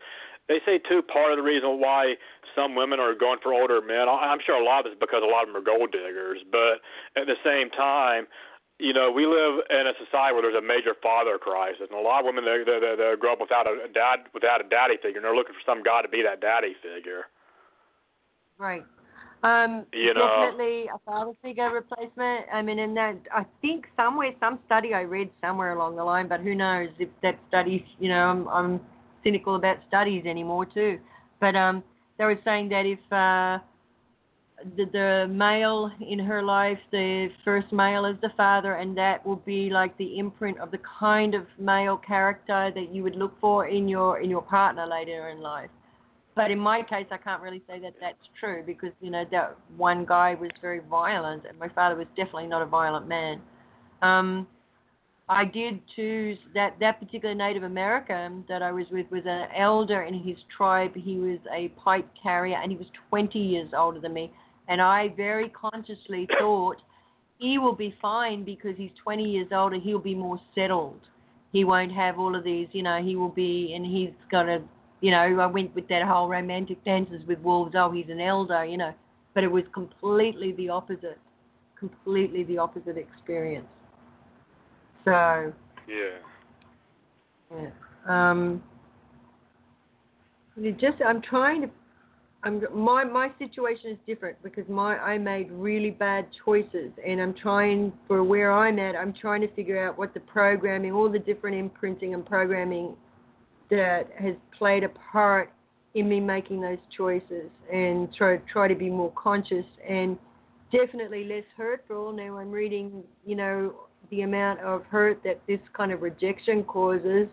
They say too part of the reason why some women are going for older men. I'm sure a lot of it's because a lot of them are gold diggers, but at the same time, you know, we live in a society where there's a major father crisis, and a lot of women they they, they, they grow up without a dad without a daddy figure, and they're looking for some guy to be that daddy figure. Right. Um, You know. definitely a father figure replacement. I mean, in that, I think somewhere, some study I read somewhere along the line, but who knows if that study, you know, I'm, I'm cynical about studies anymore too. But um, they were saying that if uh, the, the male in her life, the first male is the father, and that will be like the imprint of the kind of male character that you would look for in your in your partner later in life. But in my case, I can't really say that that's true because you know that one guy was very violent, and my father was definitely not a violent man. Um, I did choose that that particular Native American that I was with was an elder in his tribe. He was a pipe carrier, and he was 20 years older than me. And I very consciously thought he will be fine because he's 20 years older. He'll be more settled. He won't have all of these, you know. He will be, and he's got a, you know. I went with that whole romantic dances with wolves. Oh, he's an elder, you know. But it was completely the opposite. Completely the opposite experience. So. Yeah. Yeah. Um. Just, I'm trying to. I'm my my situation is different because my I made really bad choices, and I'm trying for where I'm at. I'm trying to figure out what the programming, all the different imprinting and programming that has played a part in me making those choices, and try try to be more conscious and definitely less hurtful. Now I'm reading, you know, the amount of hurt that this kind of rejection causes.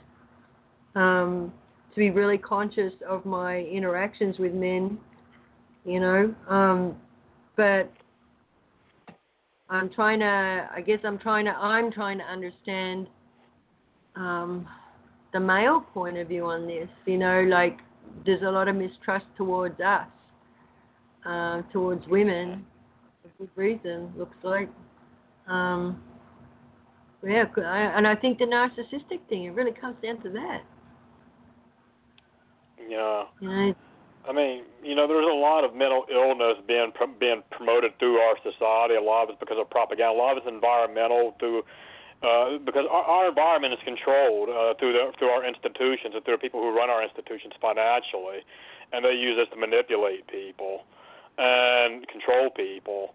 Um, to be really conscious of my interactions with men, you know. Um, but I'm trying to, I guess I'm trying to, I'm trying to understand um, the male point of view on this. You know, like there's a lot of mistrust towards us, uh, towards women, for good reason. Looks like. Um, yeah, and I think the narcissistic thing, it really comes down to that. Yeah. You I mean, you know, there's a lot of mental illness being being promoted through our society. A lot of it's because of propaganda. A lot of it's environmental through uh, because our, our environment is controlled uh, through the, through our institutions and through people who run our institutions financially, and they use this to manipulate people and control people.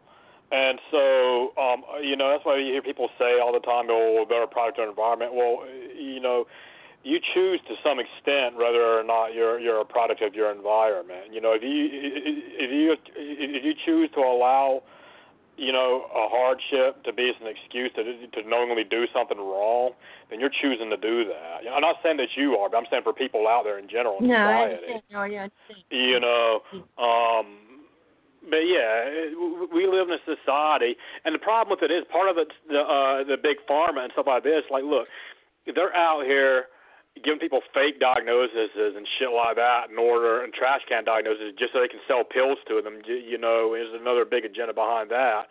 And so, um, you know, that's why you hear people say all the time, "Oh, they're product of environment." Well, you know, you choose to some extent whether or not you're you're a product of your environment. You know, if you if you if you choose to allow, you know, a hardship to be as an excuse to to knowingly do something wrong, then you're choosing to do that. You know, I'm not saying that you are, but I'm saying for people out there in general in no, I society. understand. Oh, yeah, I understand. You know, um, but yeah, we live in a society, and the problem with it is part of it's the uh, the big pharma and stuff like this. Like, look, they're out here giving people fake diagnoses and shit like that in order and trash can diagnoses just so they can sell pills to them. You know, is another big agenda behind that.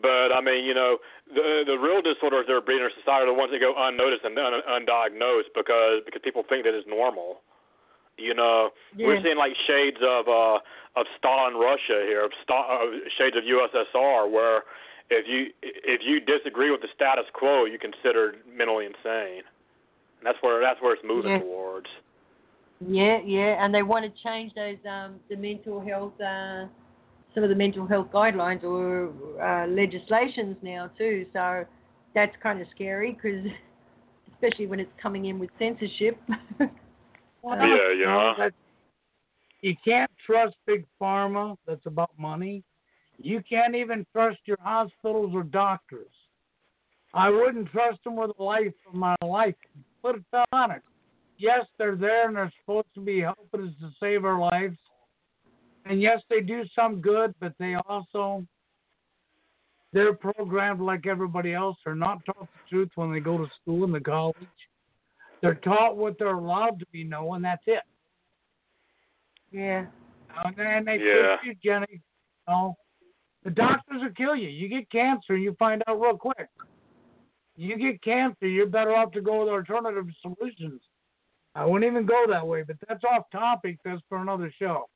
But I mean, you know, the the real disorders that are breeding in our society are the ones that go unnoticed and un, undiagnosed because because people think that it's normal. You know, Yeah. we're seeing like shades of uh of Stalin Russia here, of sta- uh, shades of USSR, where if you if you disagree with the status quo, you're considered mentally insane. And that's where that's where it's moving Yeah. towards. Yeah, yeah, and they want to change those um, the mental health, uh, some of the mental health guidelines or uh, legislations now too. So that's kind of scary because, especially when it's coming in with censorship. Well, Yeah, you know. You can't trust big pharma. That's about money. You can't even trust your hospitals or doctors. I wouldn't trust them with the life of my life. Put it on it. Yes, they're there and they're supposed to be helping us to save our lives. And yes, they do some good, but they also they're programmed like everybody else. They're not taught the truth when they go to school and the college. They're taught what they're allowed to be know, and that's it. yeah, uh, And then they Yeah. push you, Jenny. You know, the doctors will kill you. You get cancer, and you find out real quick. You get cancer, you're better off to go with alternative solutions. I wouldn't even go that way, but that's off topic. That's for another show.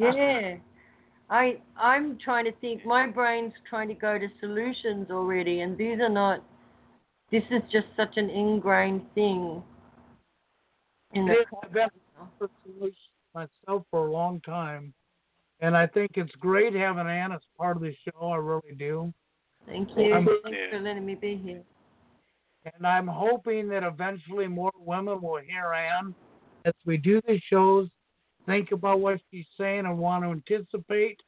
yeah. I I'm trying to think. My brain's trying to go to solutions already, and these are not. This is just such an ingrained thing. In the It is. I've been for solutions myself for a long time, and I think it's great having Ann as part of the show. I really do. Thank you. I'm- Thanks Yeah. for letting me be here. And I'm hoping that eventually more women will hear Ann as we do the shows, think about what she's saying and want to anticipate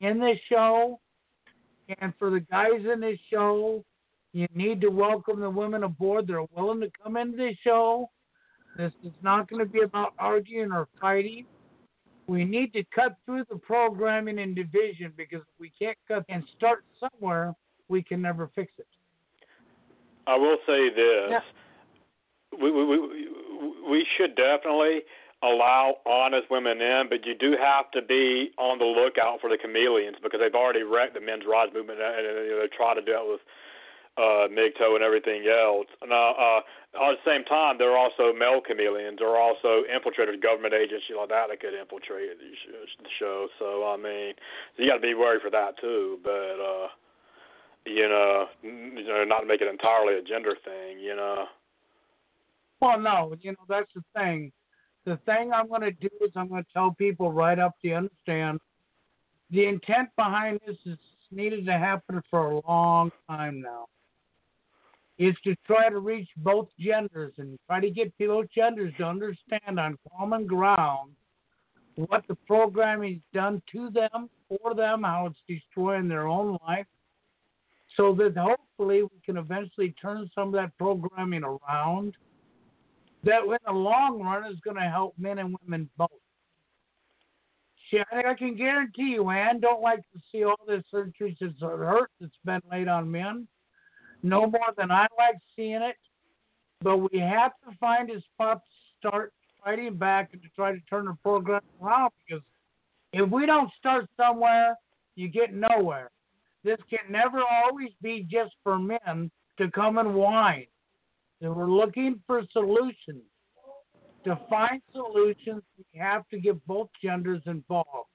in this show. And for the guys in this show, you need to welcome the women aboard that are willing to come into this show. This is not going to be about arguing or fighting. We need to cut through the programming and division because if we can't cut and start somewhere, we can never fix it. I will say this: Yeah. we, we we we should definitely allow honest women in, but you do have to be on the lookout for the chameleons because they've already wrecked the men's rights movement and, and you know, they try to deal with uh MGTOW and everything else. Now, uh, at the same time, there are also male chameleons. There are also infiltrators, government agencies like that that could infiltrate the the show. So I mean, so you got to be worried for that too. But uh, you know, you know, not make it entirely a gender thing. You know. Well, no, you know that's the thing. The thing I'm going to do is I'm going to tell people right up to understand the intent behind this is needed to happen for a long time now. Is to try to reach both genders and try to get both genders to understand on common ground what the programming's done to them, for them, how it's destroying their own life, so that hopefully we can eventually turn some of that programming around that in the long run is going to help men and women both. See, I, can guarantee you, Ann don't like to see all this surgery that's hurt that's been laid on men, no more than I like seeing it. But we have to find a spot to start fighting back and to try to turn the program around because if we don't start somewhere, you get nowhere. This can never always be just for men to come and whine. And we're looking for solutions. To find solutions, we have to get both genders involved.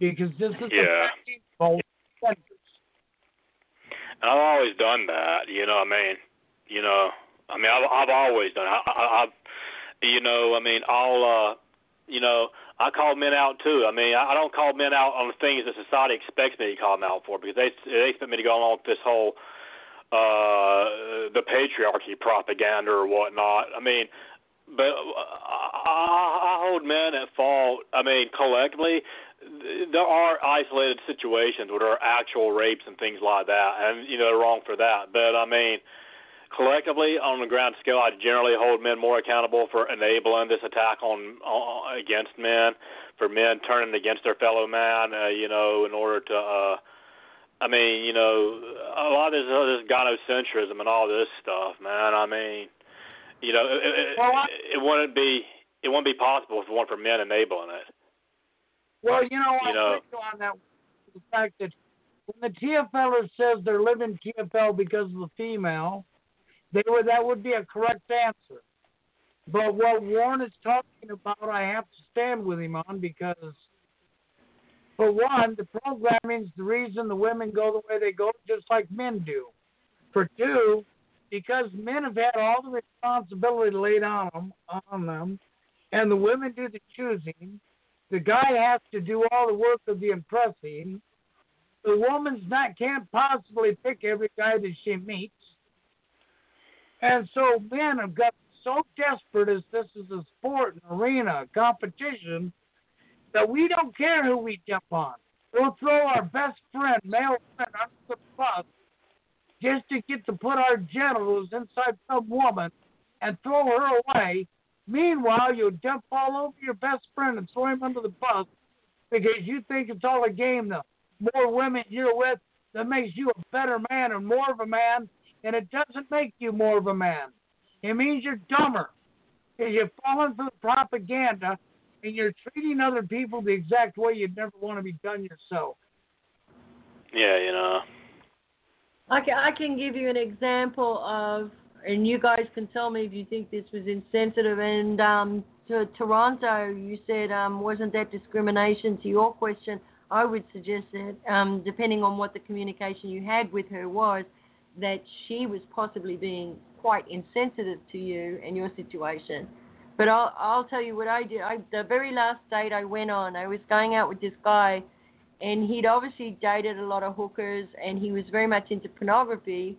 Because this is Yeah. affecting both genders. And I've always done that. You know, what I mean, you know, I mean, I've I've always done. It. I, I, I've, you know, I mean, I'll, uh, you know, I call men out too. I mean, I don't call men out on the things that society expects me to call them out for because they they expect me to go along with this whole uh the patriarchy propaganda or whatnot. I mean, but I, I hold men at fault. I mean, collectively, there are isolated situations where there are actual rapes and things like that, and you know they're wrong for that. But I mean, collectively, on the grand scale, I generally hold men more accountable for enabling this attack on, on against men, for men turning against their fellow man. Uh, you know, in order to. uh I mean, you know, a lot of this, uh, this gynocentrism and all this stuff, man. I mean, you know, it, it, Well, I- it wouldn't be it wouldn't be possible if it weren't for men enabling it. Well, you know, You I'm know. you on that. The fact that when the TFLer says they're living TFL because of the female, they would that would be a correct answer. But what Warren is talking about, I have to stand with him on because, for one, the programming's the reason the women go the way they go, just like men do. For two, because men have had all the responsibility laid on them, on them, and the women do the choosing. The guy has to do all the work of the impressing. The woman's not can't possibly pick every guy that she meets. And so men have got so desperate as this is a sport, an arena, a competition, that we don't care who we jump on. We'll throw our best friend, male friend, under the bus just to get to put our genitals inside some woman and throw her away. Meanwhile, you'll jump all over your best friend and throw him under the bus because you think it's all a game. The more women you're with, that makes you a better man and more of a man, and it doesn't make you more of a man. It means you're dumber because you're falling for the propaganda and you're treating other people the exact way you'd never want to be done yourself. Yeah, you know. I can, I can give you an example of, and you guys can tell me if you think this was insensitive. And um, to Toronto, you said, um, wasn't that discrimination? To your question, I would suggest that, um, depending on what the communication you had with her was, that she was possibly being quite insensitive to you and your situation. But I'll, I'll tell you what I did. I, the very last date I went on, I was going out with this guy and he'd obviously dated a lot of hookers and he was very much into pornography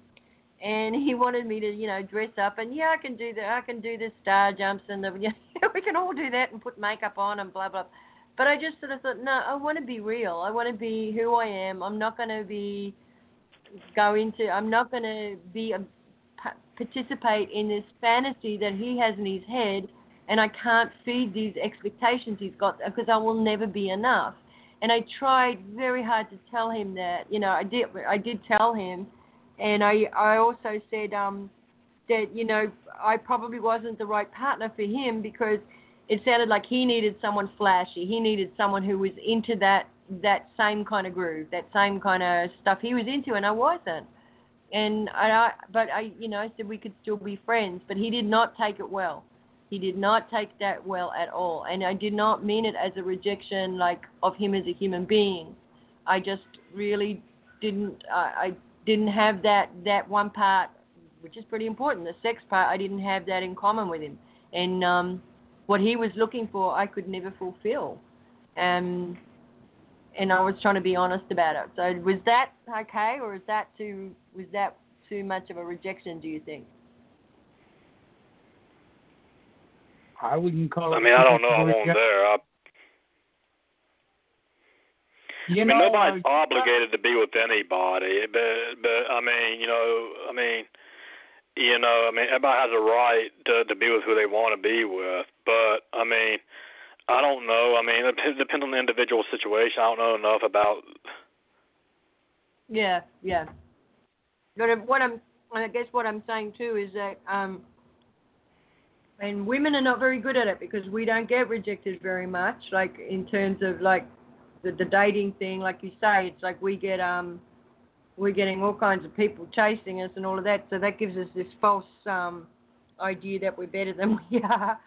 and he wanted me to you know dress up and yeah i can do that i can do the star jumps and the yeah, we can all do that and put makeup on and blah blah But I just sort of thought, no, I want to be real. I want to be who I am. I'm not going to be going into. I'm not going to be a, participate in this fantasy that he has in his head, and I can't feed these expectations he's got because I will never be enough. And I tried very hard to tell him that. You know, I did. I did tell him, and I I also said um that you know I probably wasn't the right partner for him because it sounded like he needed someone flashy. He needed someone who was into that that same kind of groove, that same kind of stuff he was into, and I wasn't. And I, but I, you know, I said we could still be friends, but he did not take it well. He did not take that well at all, and I did not mean it as a rejection, like of him as a human being. I just really didn't. Uh, I didn't have that that one part, which is pretty important, the sex part. I didn't have that in common with him, and um, what he was looking for, I could never fulfill. And and I was trying to be honest about it. So was that okay, or is that too was that too much of a rejection? Do you think? I wouldn't call it. I mean, I don't know. I rejection. wasn't there. I, You I mean, know, nobody's uh, obligated to be with anybody, but but I mean, you know, I mean, you know, I mean, everybody has a right to to be with who they want to be with. But I mean, I don't know. I mean, it depends on the individual situation. I don't know enough about. Yeah, yeah. But what I'm, I guess what I'm saying too is that, um, and women are not very good at it because we don't get rejected very much. Like in terms of like the, the dating thing, like you say, it's like we get um, we're getting all kinds of people chasing us and all of that. So that gives us this false um, idea that we're better than we are.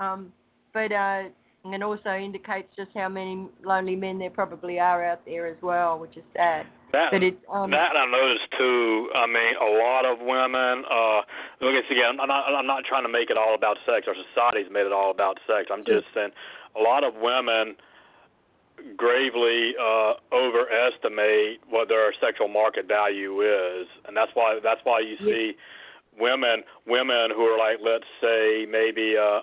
Um, but uh, and also indicates just how many lonely men there probably are out there as well, which is sad. That But it's um, that I noticed too. I mean, a lot of women. Uh, look, it's again. I'm not. I'm not trying to make it all about sex. Our society's made it all about sex. I'm just saying, a lot of women gravely uh, overestimate what their sexual market value is, and that's why. That's why you see women women who are like, let's say, maybe a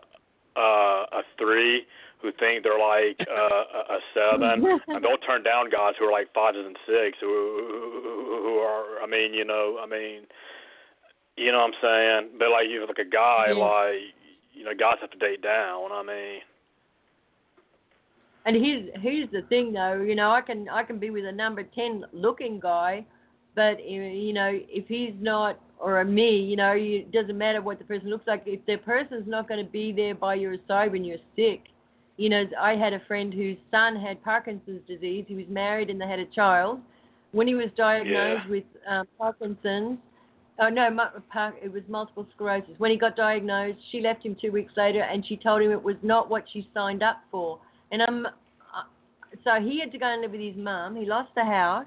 a, a three who think they're like uh, a seven, and they'll turn down guys who are like fives and six, who who are. I mean, you know, I mean, you know what I'm saying. But like, you like a guy, Yeah. like you know, guys have to date down. I mean, And here's here's the thing though, you know, I can I can be with a number ten looking guy, but you know if he's not or a me, you know, it doesn't matter what the person looks like. If the person's not going to be there by your side when you're sick, you know, I had a friend whose son had Parkinson's disease. He was married and they had a child. When he was diagnosed Yeah. with um, Parkinson's, oh no, it was multiple sclerosis. When he got diagnosed, she left him two weeks later, and she told him it was not what she signed up for. And I'm, uh, so he had to go and live with his mum. He lost the house.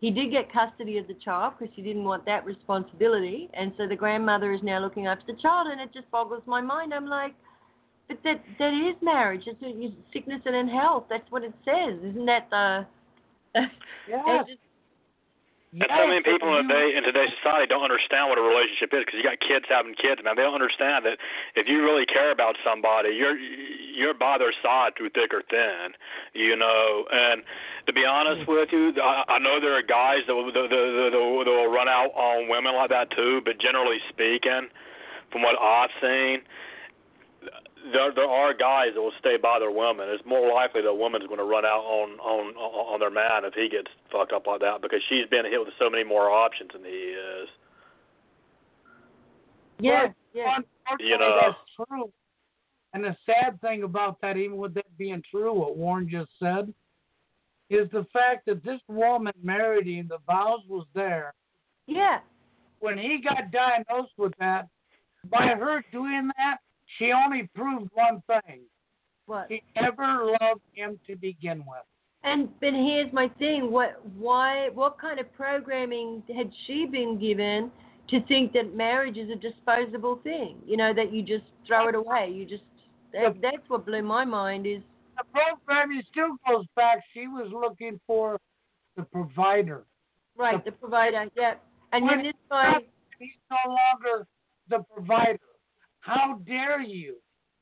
He did get custody of the child because she didn't want that responsibility, and so the grandmother is now looking after the child, and it just boggles my mind. I'm like, but that that is marriage. It's a, sickness and in health. That's what it says, isn't that the? Yes. It's just- And so many people in today in today's society don't understand what a relationship is because you got kids having kids, man. They don't understand that if you really care about somebody, you're you're by their side through thick or thin, you know. And to be honest mm. with you, I, I know there are guys that will, that, that, that, will- that will run out on women like that too. But generally speaking, from what I've seen, there there are guys that will stay by their woman. It's more likely that a woman's going to run out on on on their man if he gets fucked up like that because she's been hit with so many more options than he is. yeah, But yeah. You know. that's true. And the sad thing about that, even with that being true, what Warren just said, is the fact that this woman married him, the vows was there. Yeah. When he got diagnosed with that, by her doing that, she only proved one thing. What? She never loved him to begin with. And but here's my thing: what, why, what kind of programming had she been given to think that marriage is a disposable thing? You know, that you just throw it away. You just that, that's what blew my mind. Is The programming still goes back. She was looking for the provider. right the provider. Yeah. And then this guy. He's no longer the provider. How dare you?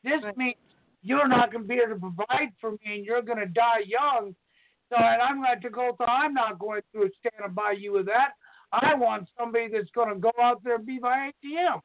This means you're not going to be able to provide for me, and you're going to die young. So, and I'm going to go through. I'm not going to stand by you with that. I want somebody that's going to go out there and be my ATM.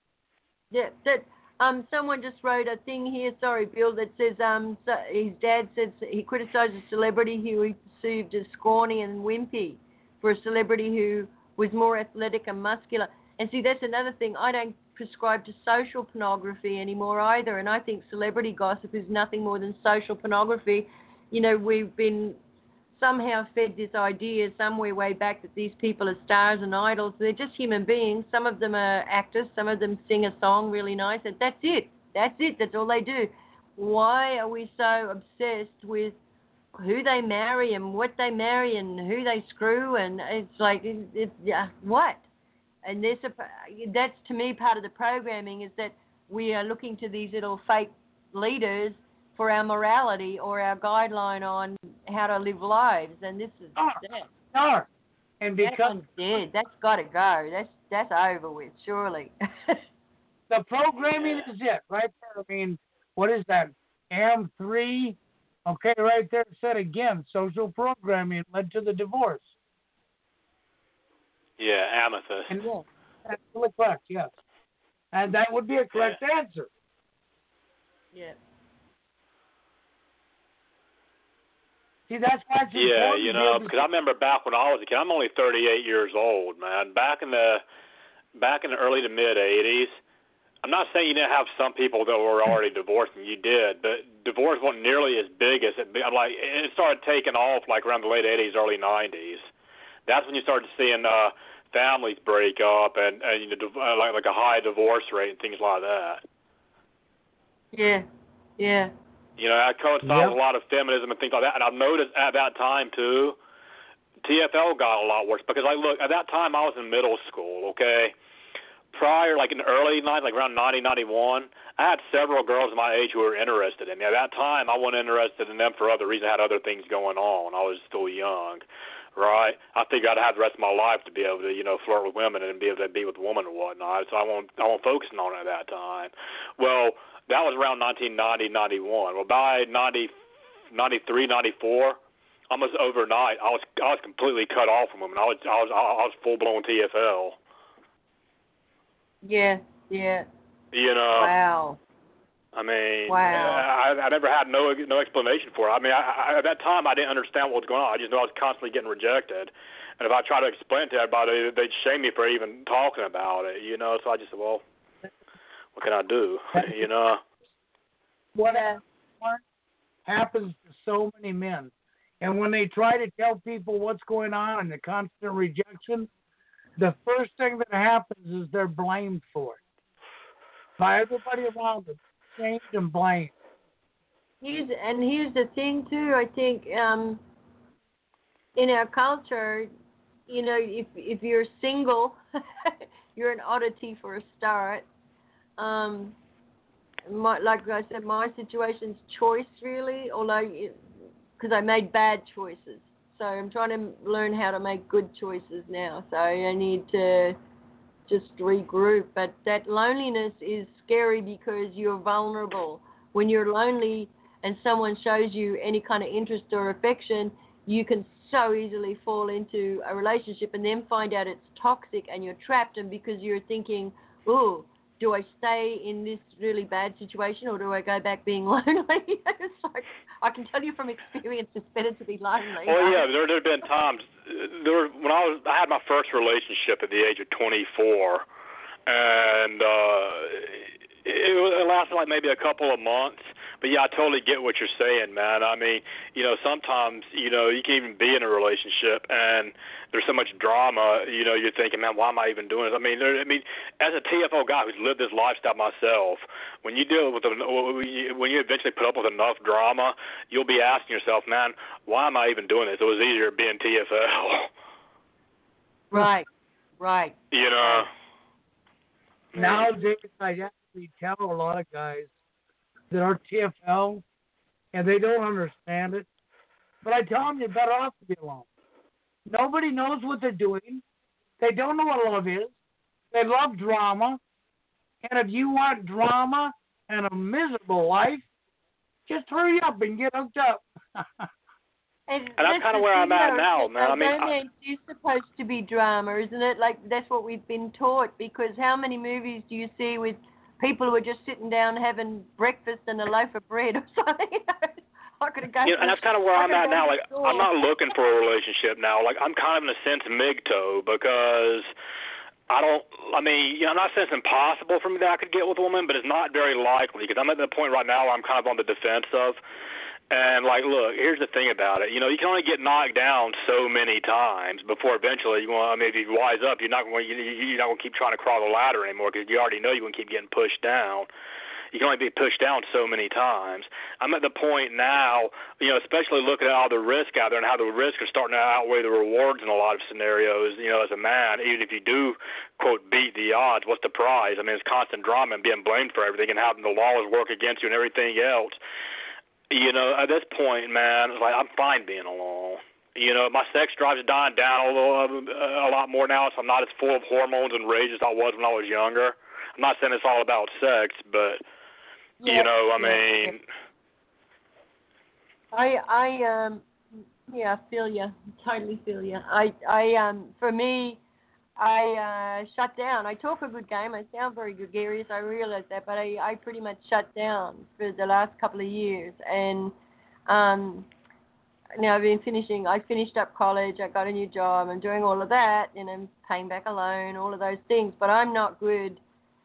Yeah, that um, someone just wrote a thing here. Sorry, Bill, that says um, so his dad says he criticized a celebrity who he perceived as scrawny and wimpy for a celebrity who was more athletic and muscular. And see, that's another thing. I don't prescribe to social pornography anymore either. And I think celebrity gossip is nothing more than social pornography. You know, we've been somehow fed this idea somewhere way back that these people are stars and idols. They're just human beings. Some of them are actors. Some of them sing a song really nice. And that's it. That's it. That's all they do. Why are we so obsessed with who they marry and what they marry and who they screw? And it's like, yeah, what? And this, uh, that's to me part of the programming is that we are looking to these little fake leaders for our morality or our guideline on how to live lives. And this is Oh, that. No. And That because one's dead. That's got to go. That's that's over with, surely. the programming is it right there. I mean, what is that? M3. Okay, right there. Said again, social programming led to the divorce. Yeah, amethyst. And yeah, that's absolutely correct. Yes, and that would be a correct answer. yeah. See, that's why it's Yeah, you know, because I remember back when I was a kid. I'm only 38 years old, man. Back in the back in the early to mid 80s. I'm not saying you didn't have some people that were already divorced, and you did, but divorce wasn't nearly as big as it. I'm like, it started taking off like around the late 80s, early 90s. That's when you started seeing uh, families break up and and you know, uh, like like a high divorce rate and things like that. Yeah. Yeah. You know, that coincides Yep. with a lot of feminism and things like that. And I've noticed at that time too, TFL got a lot worse because I look at that time I was in middle school. Okay, prior like in the early '90s, like around 90, 91, I had several girls my age who were interested in me. At that time, I wasn't interested in them for other reasons. I had other things going on. I was still young. Right, I figured I'd have the rest of my life to be able to, you know, flirt with women and be able to be with women and whatnot. So I won't, I won't focusing on it at that time. Well, that was around 1990, 91. Well, by 90, 93, 94, almost overnight, I was I was completely cut off from women. I was I was I was full blown TFL. Yeah. Yeah. You know, Wow. I mean, Wow. I, I never had no no explanation for it. I mean, I, I, at that time, I didn't understand what was going on. I just knew I was constantly getting rejected, and if I tried to explain it to everybody, they'd shame me for even talking about it. You know, so I just said, well, what can I do? you know. what happens to so many men. And when they try to tell people what's going on and the constant rejection, the first thing that happens is they're blamed for it by everybody around them, shamed and blamed. Here's and here's the thing too. I think um, in our culture, you know, if if you're single, you're an oddity for a start. Um, my, like I said, my situation's choice really, although because I made bad choices. So I'm trying to learn how to make good choices now. So I need to just regroup. But that loneliness is scary because you're vulnerable. When you're lonely and someone shows you any kind of interest or affection, you can so easily fall into a relationship and then find out it's toxic and you're trapped. And because you're thinking, oh, do I stay in this really bad situation or do I go back being lonely? it's like, I can tell you from experience, it's better to be lonely. Well, yeah, there there have been times. There when I was I had my first relationship at the age of 24, and uh, it, it lasted like maybe a couple of months. But yeah, I totally get what you're saying, man. I mean, you know, sometimes you know you can even be in a relationship and there's so much drama. You know, you're thinking, man, why am I even doing this? I mean, there, I mean, as a TFL guy who's lived this lifestyle myself, when you deal with a, when you eventually put up with enough drama, you'll be asking yourself, man, why am I even doing this? It was easier being TFL. Right, right. You know. Nowadays, I actually tell a lot of guys that are TFL and they don't understand it. But I tell them you're better off to be alone. Nobody knows what they're doing. They don't know what love is. They love drama. And if you want drama and a miserable life, Just hurry up and get hooked up. And, And that's this kinda where I'm at now, man. I mean, I- romance is supposed to be drama, isn't it? Like that's what we've been taught. Because how many movies do you see with people who are just sitting down having breakfast and a loaf of bread or something? I could have gone. Yeah, and that's kind of where I'm at now. Like, I'm not looking for a relationship now. Like, I'm kind of in a sense MGTOW because I don't. I mean, you know, I'm not saying it's impossible for me that I could get with a woman, but it's not very likely because I'm at the point right now where I'm kind of on the defense of. And like, look, here's the thing about it. You know, you can only get knocked down so many times before eventually you want. I mean, if you wise up, you're not going. You, you're not going to keep trying to crawl the ladder anymore because you already know you're going to keep getting pushed down you can only be pushed down so many times. I'm at the point now, you know, especially looking at all the risk out there and how the risk is starting to outweigh the rewards in a lot of scenarios. You know, as a man, even if you do quote beat the odds, what's the prize? I mean, it's constant drama and being blamed for everything and having the laws work against you and everything else. You know, at this point, man, it's like I'm fine being alone. You know, my sex drive's dying down a little, uh, a lot more now, so I'm not as full of hormones and rage as I was when I was younger. I'm not saying it's all about sex, but Yeah, you know, I mean, I I um yeah, I feel you. Totally feel you. I I um for me I uh shut down. I talk a good game. I sound very gregarious. I realize that, but I I pretty much shut down for the last couple of years and um now I've been finishing I finished up college, I got a new job, I'm doing all of that and I'm paying back a loan, all of those things, but I'm not good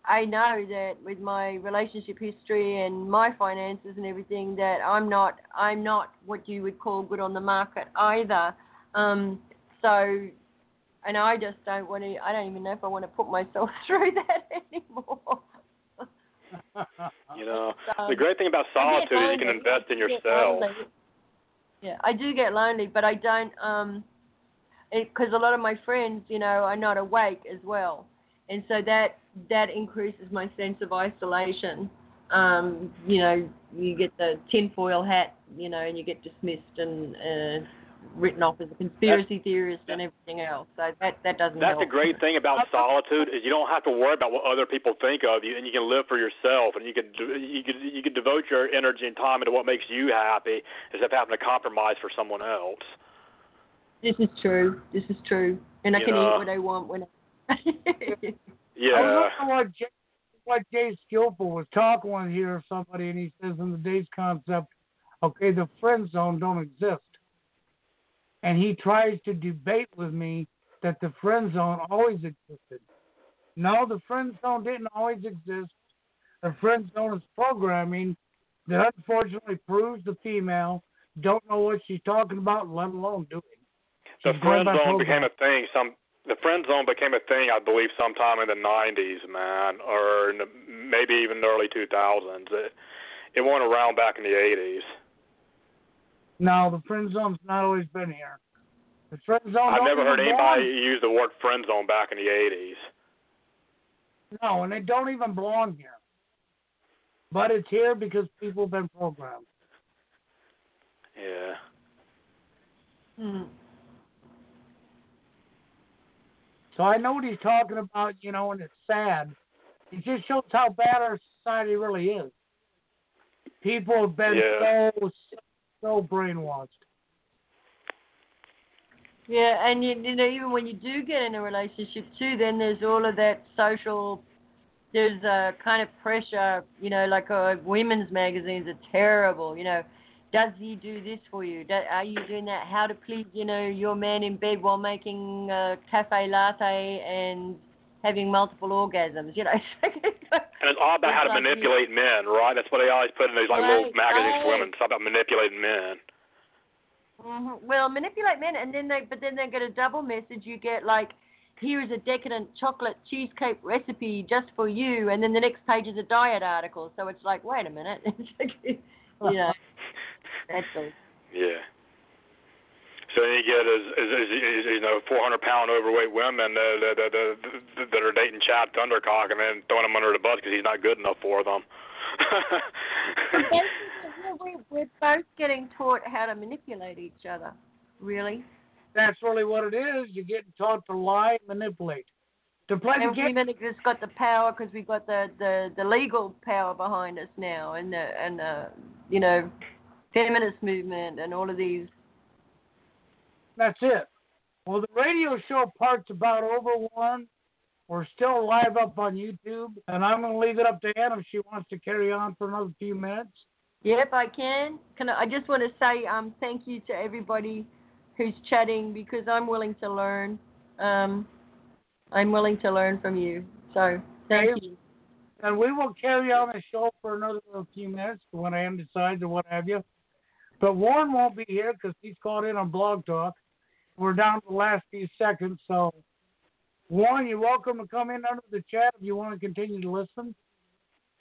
I know that with my relationship history and my finances and everything that I'm not I'm not what you would call good on the market either. Um, so, and I just don't want to. I don't even know if I want to put myself through that anymore. you know, the great thing about solitude is you can invest in yourself. lonely. Yeah, I do get lonely, but I don't um, because a lot of my friends, you know, are not awake as well, and so that that increases my sense of isolation. Um, you know, you get the tinfoil hat, you know, and you get dismissed and uh, written off as a conspiracy theorist and everything else. So that that doesn't That's help. the great thing about solitude is you don't have to worry about what other people think of you, and you can live for yourself, and you can you can you can devote your energy and time into what makes you happy instead of having to compromise for someone else. This is true. This is true, and I You can know. eat what I want when. I... Yeah. I wonder what Jay, what Jay Skillful was talking with here, somebody, and he says in the day's concept, okay, the friend zone don't exist. And he tries to debate with me that the friend zone always existed. No, the friend zone didn't always exist. The friend zone is programming that unfortunately proves the female don't know what she's talking about, let alone doing. the She's going friend zone became a thing. Some the friend zone became a thing, I believe, sometime in the '90s, man, or in the, maybe even the early 2000s. It, it went around back in the '80s. No, the friend zone's not always been here. The friend zone. I've never heard anybody belong- use the word friend zone back in the '80s. No, and they don't even belong here. But it's here because people have been programmed. Yeah. Hmm. So I know what he's talking about, you know, and it's sad. It just shows how bad our society really is. People have been Yeah. so so brainwashed. Yeah, and you, you know, even when you do get in a relationship too, then there's all of that social. There's a kind of pressure, you know, like uh, women's magazines are terrible. You know, does he do this for you? Do, are you doing that? How to please, you know, your man in bed while making a cafe latte and having multiple orgasms? You know, And it's all about how to like manipulate men, right? That's what they always put in these like little Right, magazines for women. It's all about manipulating men. hmm Well, manipulate men, and then they, but then they get a double message. You get like, here is a decadent chocolate cheesecake recipe just for you, and then the next page is a diet article. So it's like, wait a minute, you know, that's all. Yeah. So then you get is, is, is, is you know 400 pound overweight women that that, that, that, that are dating Chad Thundercock and then throwing him under the bus because he's not good enough for them. we, we're both getting taught how to manipulate each other. Really? That's really what it is. You're getting taught to lie manipulate. to play the And game. women have just got the power because we've got the, the, the legal power behind us now, and the and the you know feminist movement and all of these. That's it. Well, the radio show part's about over one. We're still live up on YouTube, and I'm going to leave it up to Ann if she wants to carry on for another few minutes. Yep, I can. Can I, I just want to say um thank you to everybody who's chatting because I'm willing to learn. Um, I'm willing to learn from you. So thank you. And we will carry on the show for another few minutes when Ann decides or what have you. But Warren won't be here because he's called in on Blog Talk. We're down to the last few seconds, so Warren, you're welcome to come in under the chat if you want to continue to listen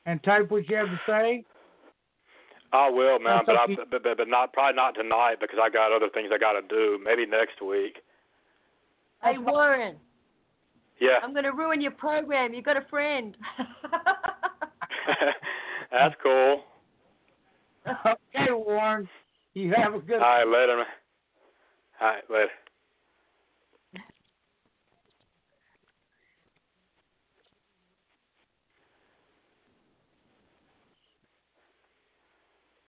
and type what you have to say. I will, man, That's but, I, okay. but but but not probably not tonight because I got other things I got to do. Maybe next week. Hey Warren, Yeah, I'm going to ruin your program. You got a friend. that's cool. Okay, Warren, you have a good All right, later. man. All right, later.